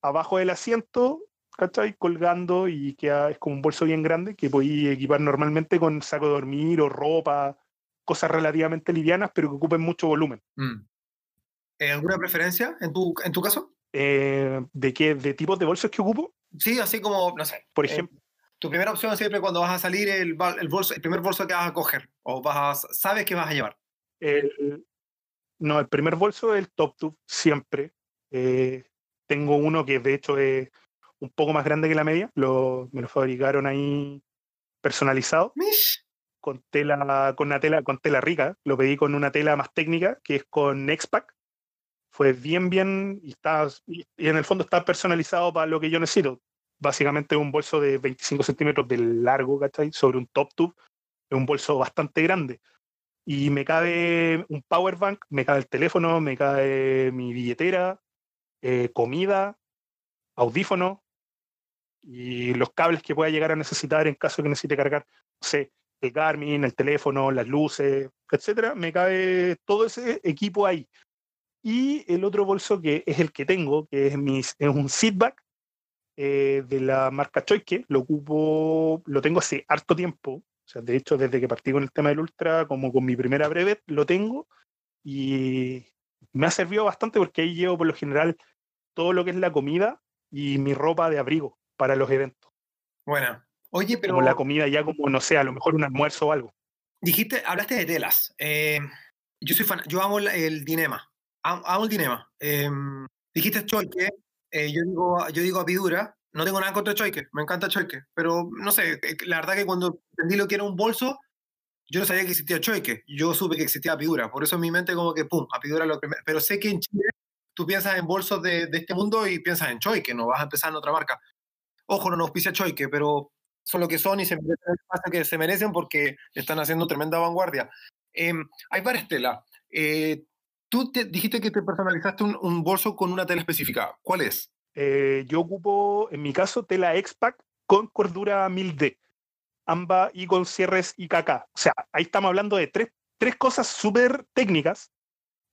abajo del asiento, ¿cachai? Colgando y que es como un bolso bien grande que podéis equipar normalmente con saco de dormir o ropa, cosas relativamente livianas, pero que ocupen mucho volumen. Mm. Eh, ¿Alguna preferencia en tu, en tu caso? Eh, ¿De qué? ¿De tipos de bolsos que ocupo? Sí, así como, no sé. Por ejemplo. Tu primera opción siempre cuando vas a salir el, el, bolso, el primer bolso que vas a coger o vas sabes que vas a llevar. El, no, el primer bolso es el Top Tube, siempre. Eh, tengo uno que de hecho es un poco más grande que la media. Lo, me lo fabricaron ahí personalizado. Con tela, con una tela, con tela rica. Lo pedí con una tela más técnica, que es con X-Pack. Fue bien, bien, y, está, y, en el fondo está personalizado para lo que yo necesito. Básicamente un bolso de 25 centímetros de largo, ¿cachai? Sobre un top tube. Es un bolso bastante grande y me cabe un power bank, me cabe el teléfono, me cabe mi billetera, eh, comida, audífono y los cables que pueda llegar a necesitar en caso que necesite cargar, no sé, el Garmin, el teléfono, las luces, etcétera, me cabe todo ese equipo ahí. Y el otro bolso que es el que tengo, que es, mi, es un seatback eh, de la marca Choique, lo ocupo, lo tengo hace harto tiempo, o sea, de hecho, desde que partí con el tema del Ultra, como con mi primera brevet, lo tengo y me ha servido bastante porque ahí llevo por lo general todo lo que es la comida y mi ropa de abrigo para los eventos. Bueno, oye, pero... Como la comida ya como, no sé, a lo mejor un almuerzo o algo. Dijiste, hablaste de telas. Eh, yo soy fan, yo amo el, dinema. Amo, el dinema. Em, dijiste choique, eh, yo, digo, yo digo apidura, no tengo nada contra Choike, me encanta Choike, pero no sé, eh, la verdad que cuando entendí lo que era un bolso, yo no sabía que existía Choike, yo supe que existía Apidura, por eso en mi mente como que, pum, Apidura lo primero, pero sé que en Chile tú piensas en bolsos de, de este mundo y piensas en Choike, no vas a empezar en otra marca. Ojo, no nos pisa Choike, pero son lo que son y se merecen que se merecen porque están haciendo tremenda vanguardia. Em, hay varias telas. Eh, tú te, dijiste que te personalizaste un, un bolso con una tela específica. ¿Cuál es? Eh, yo ocupo, en mi caso, tela X-Pack con cordura 1000D, ambas y con cierres IKK. O sea, ahí estamos hablando de tres, tres cosas súper técnicas,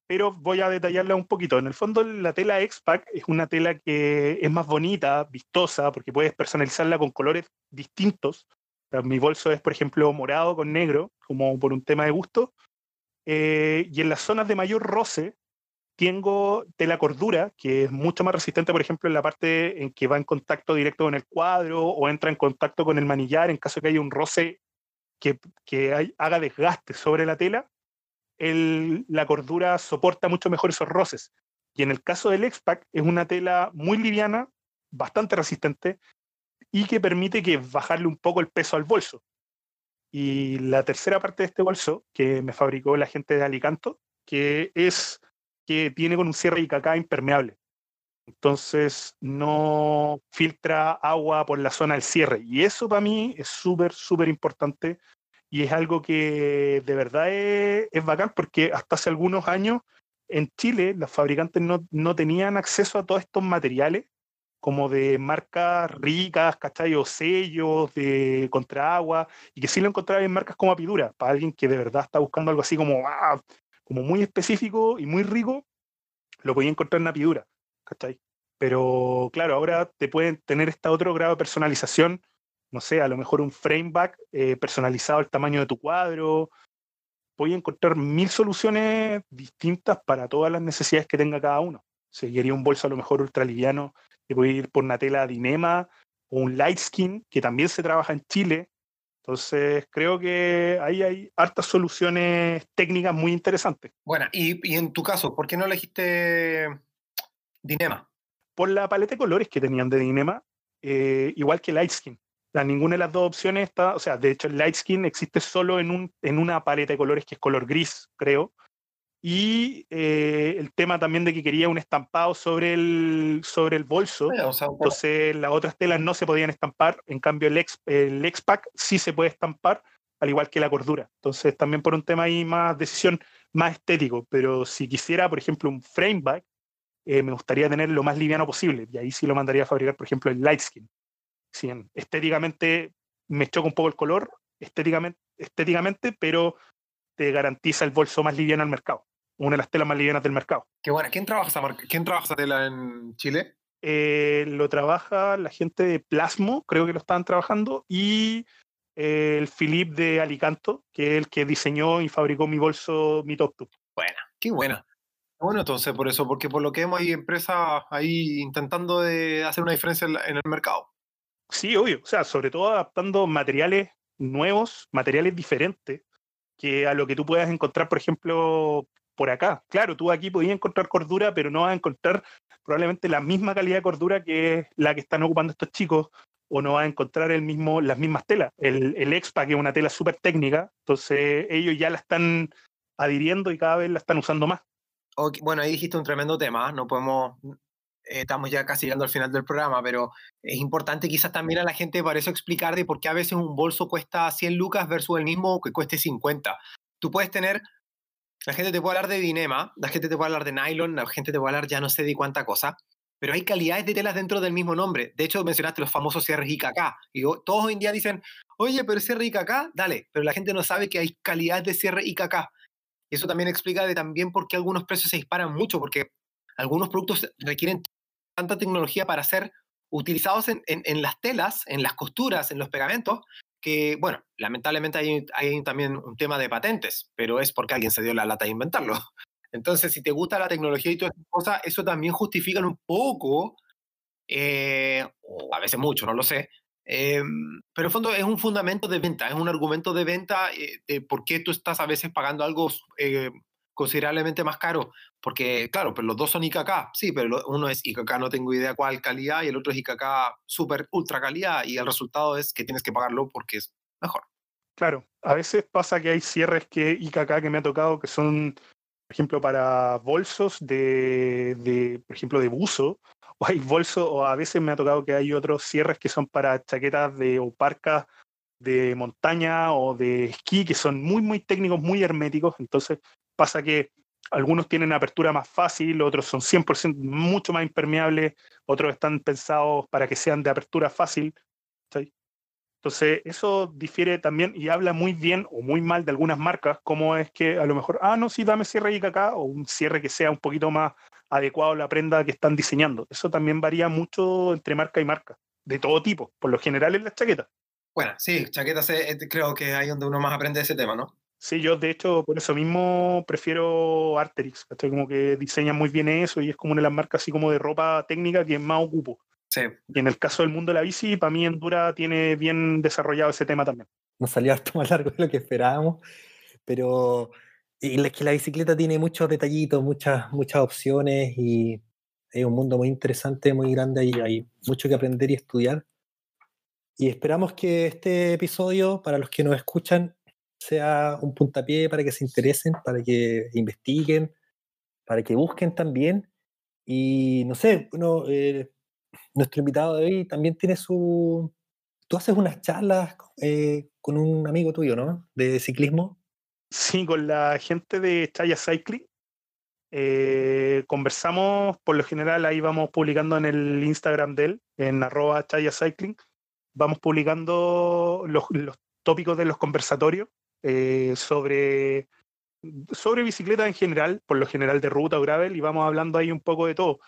pero voy a detallarla un poquito. En el fondo, la tela X-Pack es una tela que es más bonita, vistosa, porque puedes personalizarla con colores distintos. mi bolso es, por ejemplo, morado con negro, como por un tema de gusto. Eh, y en las zonas de mayor roce, tengo tela cordura, que es mucho más resistente, por ejemplo, en la parte en que va en contacto directo con el cuadro o entra en contacto con el manillar en caso de que haya un roce que, haga desgaste sobre la tela, el, la cordura soporta mucho mejor esos roces. Y en el caso del X-Pack es una tela muy liviana, bastante resistente y que permite que bajarle un poco el peso al bolso. Y la tercera parte de este bolso que me fabricó la gente de Alicanto, que es que tiene con un cierre IKK impermeable. Entonces no filtra agua por la zona del cierre. Y eso para mí es súper, súper importante. Y es algo que de verdad es, es, bacán porque hasta hace algunos años en Chile los fabricantes no, no tenían acceso a todos estos materiales como de marcas ricas, ¿cachai? O sellos de contra agua, y que sí lo encontraba en marcas como Apidura, para alguien que de verdad está buscando algo así como, ah, como muy específico y muy rico, lo podía encontrar en Apidura, ¿cachai? Pero claro, ahora te pueden tener este otro grado de personalización, no sé, a lo mejor un frameback eh, personalizado al tamaño de tu cuadro, voy a encontrar mil soluciones distintas para todas las necesidades que tenga cada uno. Si quería un bolso a lo mejor ultra liviano, que puede ir por una tela Dinema o un light skin, que también se trabaja en Chile. Entonces, creo que ahí hay hartas soluciones técnicas muy interesantes. Bueno, y, y en tu caso, ¿por qué no elegiste Dinema? Por la paleta de colores que tenían de Dinema, eh, igual que Lightskin. O ninguna de las dos opciones está, o sea, de hecho el Lightskin existe solo en, un, en una paleta de colores que es color gris, creo. Y eh, el tema también de que quería un estampado sobre el, sobre el bolso. Entonces las otras telas no se podían estampar, en cambio el, X, el X-Pack sí se puede estampar, al igual que la cordura. Entonces también por un tema ahí más decisión más estético, pero si quisiera, por ejemplo, un frame back, eh, me gustaría tener lo más liviano posible. Y ahí sí lo mandaría a fabricar, por ejemplo, el light skin. Si estéticamente me choca un poco el color, estéticamente, estéticamente, pero te garantiza el bolso más liviano al mercado. Una de las telas más livianas del mercado. Qué bueno. ¿Quién trabaja esa, marca? ¿Quién trabaja esa tela en Chile? Eh, lo trabaja la gente de Plasmo, creo que lo estaban trabajando, y eh, el Philip de Alicanto, que es el que diseñó y fabricó mi bolso, mi Top Buena, qué buena. Bueno, entonces por eso, porque por lo que vemos hay empresas ahí intentando de hacer una diferencia en, el mercado. Sí, obvio. O sea, sobre todo adaptando materiales nuevos, materiales diferentes, que a lo que tú puedas encontrar, por ejemplo, por acá. Claro, tú aquí podías encontrar cordura, pero no vas a encontrar probablemente la misma calidad de cordura que la que están ocupando estos chicos, o no vas a encontrar el mismo, las mismas telas. El, EXPA, que es una tela súper técnica, entonces ellos ya la están adhiriendo y cada vez la están usando más bueno, ahí dijiste un tremendo tema, no podemos, eh, estamos ya casi llegando al final del programa, pero es importante quizás también a la gente para eso explicar de por qué a veces un bolso cuesta 100 lucas versus el mismo que cueste 50. Tú puedes tener, la gente te puede hablar de dinema, la gente te puede hablar de nylon, la gente te puede hablar ya no sé de cuánta cosa, pero hay calidades de telas dentro del mismo nombre. De hecho, mencionaste los famosos cierres IKK. Y todos hoy en día dicen, oye, pero cierre IKK, dale, pero la gente no sabe que hay calidades de cierre IKK. Y eso también explica también por qué algunos precios se disparan mucho, porque algunos productos requieren tanta tecnología para ser utilizados en, las telas, en las costuras, en los pegamentos, que, bueno, lamentablemente hay, también un tema de patentes, pero es porque alguien se dio la lata de inventarlo. Entonces, si te gusta la tecnología y todas esas cosas, eso también justifica un poco, eh, o a veces mucho, no lo sé, Em, pero en fondo es un fundamento de venta, es un argumento de venta eh, de por qué tú estás a veces pagando algo eh, considerablemente más caro. Porque, claro, pero los dos son IKK, sí, pero uno es IKK no tengo idea cuál calidad y el otro es IKK super ultra calidad y el resultado es que tienes que pagarlo porque es mejor. Claro, a veces pasa que hay cierres que IKK que me ha tocado que son, por ejemplo, para bolsos de, de por ejemplo, de buzo, o hay bolsos, o a veces me ha tocado que hay otros cierres que son para chaquetas de, o parcas de montaña o de esquí, que son muy, muy técnicos, muy herméticos. Entonces pasa que algunos tienen apertura más fácil, otros son 100% mucho más impermeables, otros están pensados para que sean de apertura fácil. Entonces, eso difiere también y habla muy bien o muy mal de algunas marcas, como es que a lo mejor, ah, no, sí, dame cierre acá, o un cierre que sea un poquito más adecuado a la prenda que están diseñando. Eso también varía mucho entre marca y marca, de todo tipo, por lo general en las chaquetas. Bueno, sí, chaquetas eh, creo que hay donde uno más aprende ese tema, ¿no? Sí, yo de hecho por eso mismo prefiero Arterix, estoy como que diseña muy bien eso y es como una de las marcas así como de ropa técnica que más ocupo. Sí. Y en el caso del mundo de la bici, para mí Endura tiene bien desarrollado ese tema también. Nos salió harto más largo de lo que esperábamos, pero y es que la bicicleta tiene muchos detallitos, muchas, muchas opciones y es un mundo muy interesante, muy grande y hay mucho que aprender y estudiar. Y esperamos que este episodio, para los que nos escuchan, sea un puntapié para que se interesen, para que investiguen, para que busquen también. Y no sé, eh, nuestro invitado de hoy también tiene su... Tú haces unas charlas eh, con un amigo tuyo, ¿no? De ciclismo. Sí, con la gente de Chaya Cycling. Eh, conversamos, por lo general ahí vamos publicando en el Instagram de él, en arroba Chaya Cycling, vamos publicando los, tópicos de los conversatorios eh, sobre, sobre bicicleta en general, por lo general de ruta o gravel, y vamos hablando ahí un poco de todo.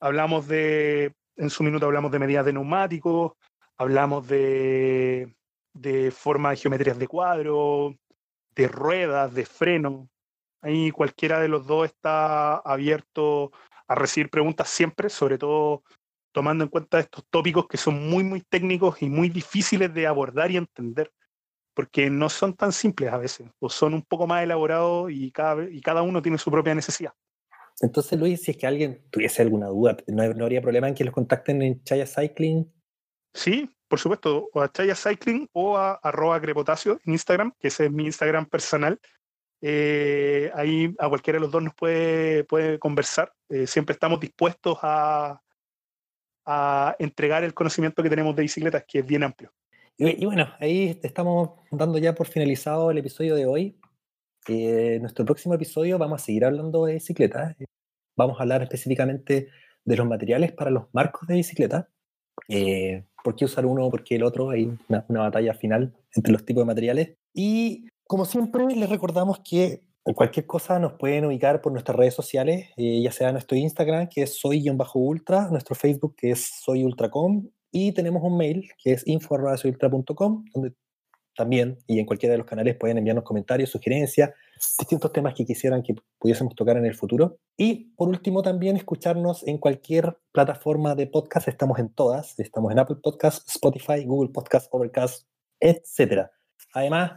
Hablamos de, en su minuto hablamos de medidas de neumáticos, hablamos de, de forma de geometrías de cuadro, de ruedas, de freno. Ahí cualquiera de los dos está abierto a recibir preguntas siempre, sobre todo tomando en cuenta estos tópicos que son muy, muy técnicos y muy difíciles de abordar y entender, porque no son tan simples a veces, o son un poco más elaborados y cada, y cada uno tiene su propia necesidad. Entonces, Luis, si es que alguien tuviese alguna duda, ¿no, habría problema en que los contacten en Chaya Cycling? Sí, por supuesto, o a Chaya Cycling o a arroba crepotasio en Instagram, que ese es mi Instagram personal. Eh, ahí a cualquiera de los dos nos puede, puede conversar. Eh, siempre estamos dispuestos a, a entregar el conocimiento que tenemos de bicicletas, que es bien amplio. Y, bueno, ahí estamos dando ya por finalizado el episodio de hoy. Eh, nuestro próximo episodio vamos a seguir hablando de bicicletas. Vamos a hablar específicamente de los materiales para los marcos de bicicleta. Eh, ¿Por qué usar uno? ¿Por qué el otro? Hay una, una batalla final entre los tipos de materiales. Y como siempre, les recordamos que Cualquier cosa nos pueden ubicar por nuestras redes sociales, eh, ya sea nuestro Instagram, que es soy-ultra, nuestro Facebook, que es soyultracom, y tenemos un mail, que es info.soyultra.com, donde también, y en cualquiera de los canales, pueden enviarnos comentarios, sugerencias, distintos temas que quisieran que pudiésemos tocar en el futuro. Y por último, también escucharnos en cualquier plataforma de podcast, estamos en todas, estamos en Apple Podcast, Spotify, Google Podcast, Overcast, etc. Además,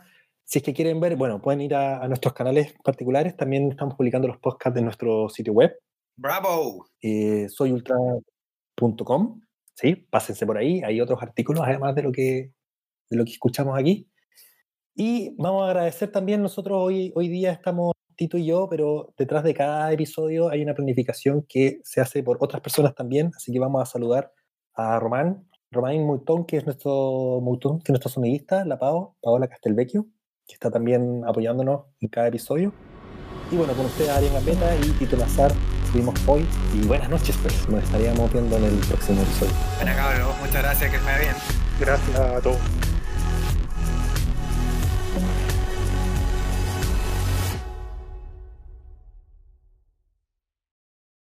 si es que quieren ver, bueno, pueden ir a, nuestros canales particulares. También estamos publicando los podcasts de nuestro sitio web. ¡Bravo! Eh, soyultra.com. Sí, pásense por ahí. Hay otros artículos, además de lo que, de lo que escuchamos aquí. Y vamos a agradecer también, nosotros hoy, hoy día estamos Tito y yo, pero detrás de cada episodio hay una planificación que se hace por otras personas también. Así que vamos a saludar a Román, Román Moutón, que es nuestro Moutón, que es nuestro sonidista, la Pao, Paola Castelvecchio que está también apoyándonos en cada episodio. Y bueno, con ustedes Arián Gambetta y Tito Lazar estuvimos hoy. Y buenas noches, pues. Nos estaríamos viendo en el próximo episodio. Bueno, cabrón, muchas gracias, que me bien. Gracias a todos.